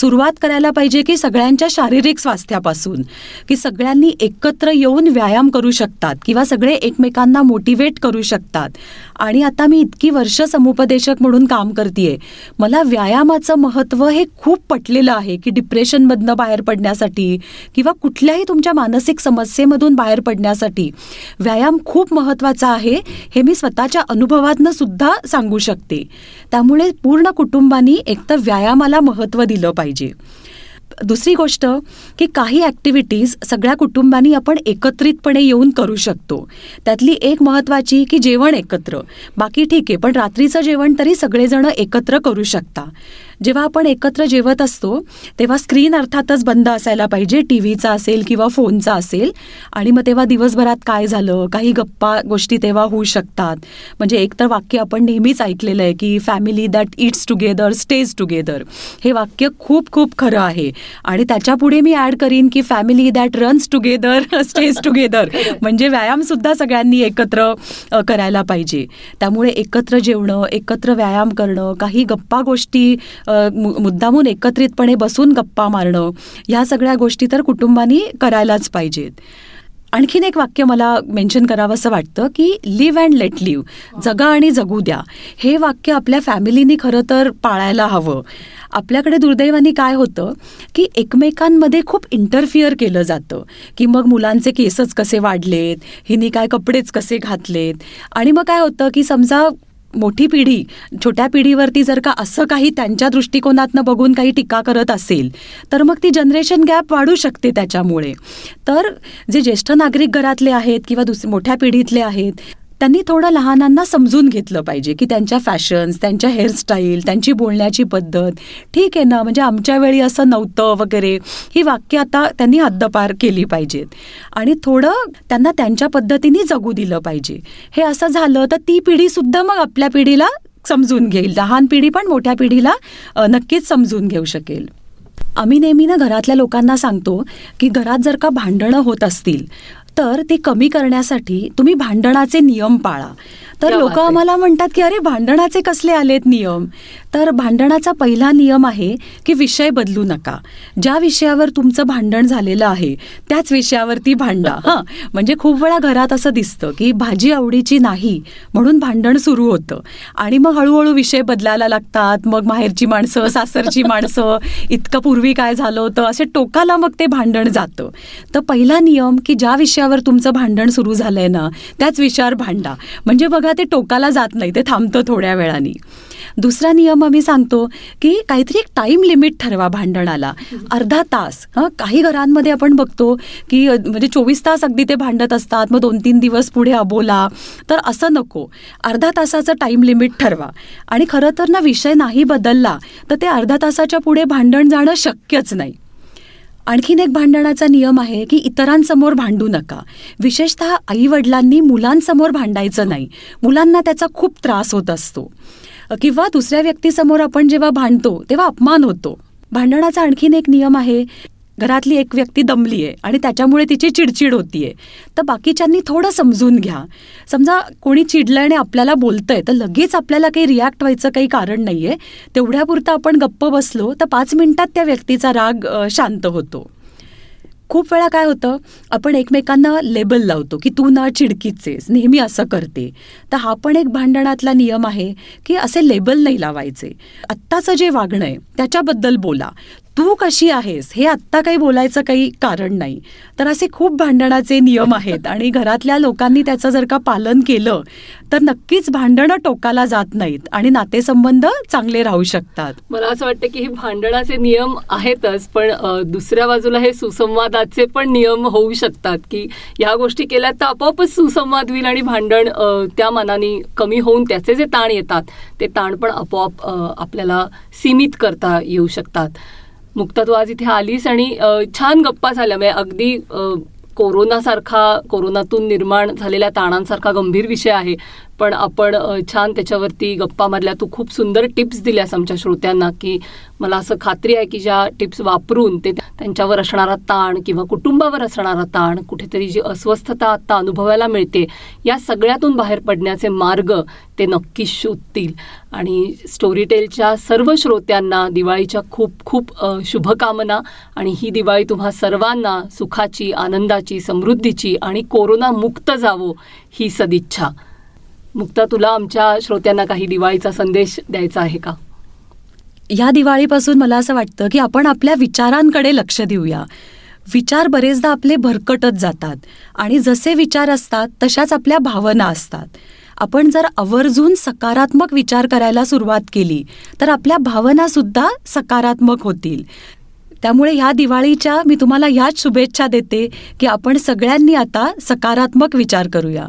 सुरुवात करायला पाहिजे की सगळ्यांच्या शारीरिक स्वास्थ्यापासून की सगळ्यांनी एकत्र येऊन व्यायाम करू शकतात किंवा सगळे एकमेकांना मोटिवेट करू शकतात. आणि आता मी इतकी वर्ष समुपदेशक म्हणून काम करते मला व्यायामाचं महत्त्व हे खूप पटलेलं आहे की डिप्रेशनमधनं बाहेर पडण्यासाठी किंवा कुठल्याही तुमच्या मानसिक समस्येमधून बाहेर पडण्यासाठी. व्यायाम खूप महत्त्वाचा आहे हे मी स्वतःच्या अनुभवातनं सुद्धा सांगू शकते. त्यामुळे पूर्ण कुटुंबानी एकतर व्यायामाला महत्त्व दिलं पाहिजे. पाहिजे. दुसरी गोष्ट की काही ॲक्टिव्हिटीज सगळ्या कुटुंबांनी आपण एकत्रितपणे येऊन करू शकतो. त्यातली एक महत्त्वाची की जेवण एकत्र. बाकी ठीक आहे पण रात्रीचं जेवण तरी सगळेजण एकत्र करू शकता. जेव्हा आपण एकत्र जेवत असतो तेव्हा स्क्रीन अर्थातच बंद असायला पाहिजे टी व्हीचा असेल किंवा फोनचा असेल. आणि मग तेव्हा दिवसभरात काय झालं काही गप्पा गोष्टी तेव्हा होऊ शकतात. म्हणजे एक तर वाक्य आपण नेहमीच ऐकलेलं आहे की family that eats together stays together हे वाक्य खूप खूप खरं आहे. आणि त्याच्या पुढे मी ॲड करीन की family that runs together stays together म्हणजे व्यायाम सुद्धा सगळ्यांनी एकत्र करायला पाहिजे. त्यामुळे एकत्र जेवणं एकत्र व्यायाम करणं काही गप्पा गोष्टी मुद्दामून एकत्रितपणे बसून गप्पा मारणं ह्या सगळ्या गोष्टी तर कुटुंबानी करायलाच पाहिजेत. आणखीन एक वाक्य मला मेन्शन करावं असं वाटतं की लिव्ह अँड लेट लिव्ह जगा आणि जगू द्या. हे वाक्य आपल्या फॅमिलीनी खरं तर पाळायला हवं. आपल्याकडे दुर्दैवाने काय होतं की एकमेकांमध्ये खूप इंटरफिअर केलं जातं की मग मुलांचे केसच कसे वाढलेत हिनी काय कपडेच कसे घातलेत? आणि मग काय होतं की समजा मोठी पिढी छोट्या पिढीवरती जर का असं काही त्यांच्या दृष्टिकोनातनं बघून काही टीका करत असेल तर मग ती जनरेशन गॅप वाढू शकते त्याच्यामुळे. तर जे ज्येष्ठ नागरिक घरातले आहेत किंवा दुस मोठ्या पिढीतले आहेत त्यांनी थोडं लहानांना समजून घेतलं पाहिजे की त्यांच्या फॅशन्स त्यांच्या हेअरस्टाईल त्यांची बोलण्याची पद्धत. ठीक आहे ना? म्हणजे आमच्या वेळी असं नव्हतं वगैरे. ही वाक्य आता त्यांनी हद्दपार केली पाहिजेत. आणि थोडं त्यांना त्यांच्या पद्धतीने जगू दिलं पाहिजे. हे असं झालं तर ती पिढीसुद्धा मग आपल्या पिढीला समजून घेईल. लहान पिढी पण मोठ्या पिढीला नक्कीच समजून घेऊ शकेल. आम्ही नेहमी ना घरातल्या लोकांना सांगतो की घरात जर का भांडणं होत असतील तर ते कमी करण्यासाठी तुम्ही भांडणाचे नियम पाळा. तर लोक. आम्हाला म्हणतात की अरे भांडणाचे कसले आलेत नियम? तर भांडणाचा पहिला नियम आहे की विषय बदलू नका. ज्या विषयावर तुमचं भांडण झालेलं आहे त्याच विषयावरती भांडा. हां. म्हणजे खूप वेळा घरात असं दिसतं की भाजी आवडीची नाही म्हणून भांडण सुरू होतं. आणि मग हळूहळू विषय बदलायला लागतात. मग माहेरची माणसं सासरची माणसं इतकं पूर्वी काय झालं होतं असे टोकाला मग ते भांडण जातं. तर पहिला नियम की ज्या विषयावर तुमचं भांडण सुरू झालंय ना त्याच विषयावर भांडा. म्हणजे बघा ते टोकाला जात नाही ते थांबतं थोड्या वेळाने. दुसरा नियम आम्ही सांगतो की काहीतरी एक टाईम लिमिट ठरवा भांडणाला. अर्धा तास. हां काही घरांमध्ये आपण बघतो की म्हणजे चोवीस तास अगदी ते भांडत असतात मग दोन तीन दिवस पुढे अबोला. तर असं नको. अर्धा तासाचं टाईम लिमिट ठरवा. आणि खरं तर ना विषय नाही बदलला तर ते अर्धा तासाच्या पुढे भांडण जाणं शक्यच नाही. आणखीन एक भांडणाचा नियम आहे की इतरांसमोर भांडू नका. विशेषतः आई वडिलांनी मुलांसमोर भांडायचं नाही. मुलांना त्याचा खूप त्रास होत असतो. किंवा दुसऱ्या व्यक्तीसमोर आपण जेव्हा भांडतो तेव्हा अपमान होतो. भांडणाचा आणखीन एक नियम आहे घरातली एक व्यक्ती दमली आहे आणि त्याच्यामुळे तिची चिडचिड होतीये. तर बाकीच्यांनी थोडं समजून घ्या. समजा कोणी चिडलंय आणि आपल्याला बोलतंय तर लगेच आपल्याला काही रिॲक्ट व्हायचं काही कारण नाहीये. तेवढ्यापुरतं आपण गप्प बसलो तर पाच मिनिटात त्या व्यक्तीचा राग शांत होतो. खूप वेळा काय होतं आपण एकमेकांना लेबल लावतो की तू ना चिडकीचेस नेहमी असं करते. तर हा पण एक भांडणातला नियम आहे की असे लेबल नाही लावायचे. आत्ताचं जे वागणं आहे त्याच्याबद्दल बोला. तू कशी आहेस? हे आत्ता काही बोलायचं काही कारण नाही. तर असे खूप भांडणाचे नियम आहेत आणि घरातल्या लोकांनी त्याचं जर का पालन केलं तर नक्कीच भांडणं टोकाला जात नाहीत आणि नातेसंबंध चांगले राहू शकतात. मला असं वाटतं की हे भांडणाचे नियम आहेतच पण दुसऱ्या बाजूला हे सुसंवादाचे पण नियम होऊ शकतात की ह्या गोष्टी केल्या तर आपोआपच सुसंवाद होईल आणि भांडण त्या मनाने कमी होऊन त्याचे जे ताण येतात ते ताण पण आपोआप आपल्याला सीमित करता येऊ शकतात. मुक्ता तू आज इथे आलीस आणि छान गप्पा झाल्या. म्हणजे अगदी कोरोनासारखा कोरोनातून निर्माण झालेल्या ताणांसारखा गंभीर विषय आहे. पण आपण छान त्याच्यावरती गप्पा मारल्या. तू खूप सुंदर टिप्स दिल्यास आमच्या श्रोत्यांना की मला असं खात्री आहे की ज्या टिप्स वापरून ते त्यांच्यावर असणारा ताण किंवा कुटुंबावर असणारा ताण कुठेतरी जी अस्वस्थता आता अनुभवायला मिळते या सगळ्यातून बाहेर पडण्याचे मार्ग ते नक्कीच शोधतील. आणि स्टोरीटेलच्या सर्व श्रोत्यांना दिवाळीच्या खूप खूप शुभकामना. आणि ही दिवाळी तुम्हा सर्वांना सुखाची आनंदाची समृद्धीची आणि कोरोनामुक्त जावो ही सदिच्छा. मुक्ता तुला आमच्या श्रोत्यांना काही दिवाळीचा संदेश द्यायचा आहे का? या दिवाळीपासून मला असं वाटतं की आपण आपल्या विचारांकडे लक्ष देऊया. विचार बरेचदा आपले भरकटत जातात आणि जसे विचार असतात तशाच आपल्या भावना असतात. आपण जर आवर्जून सकारात्मक विचार करायला सुरुवात केली तर आपल्या भावनासुद्धा सकारात्मक होतील. त्यामुळे ह्या दिवाळीच्या मी तुम्हाला ह्याच शुभेच्छा देते की आपण सगळ्यांनी आता सकारात्मक विचार करूया.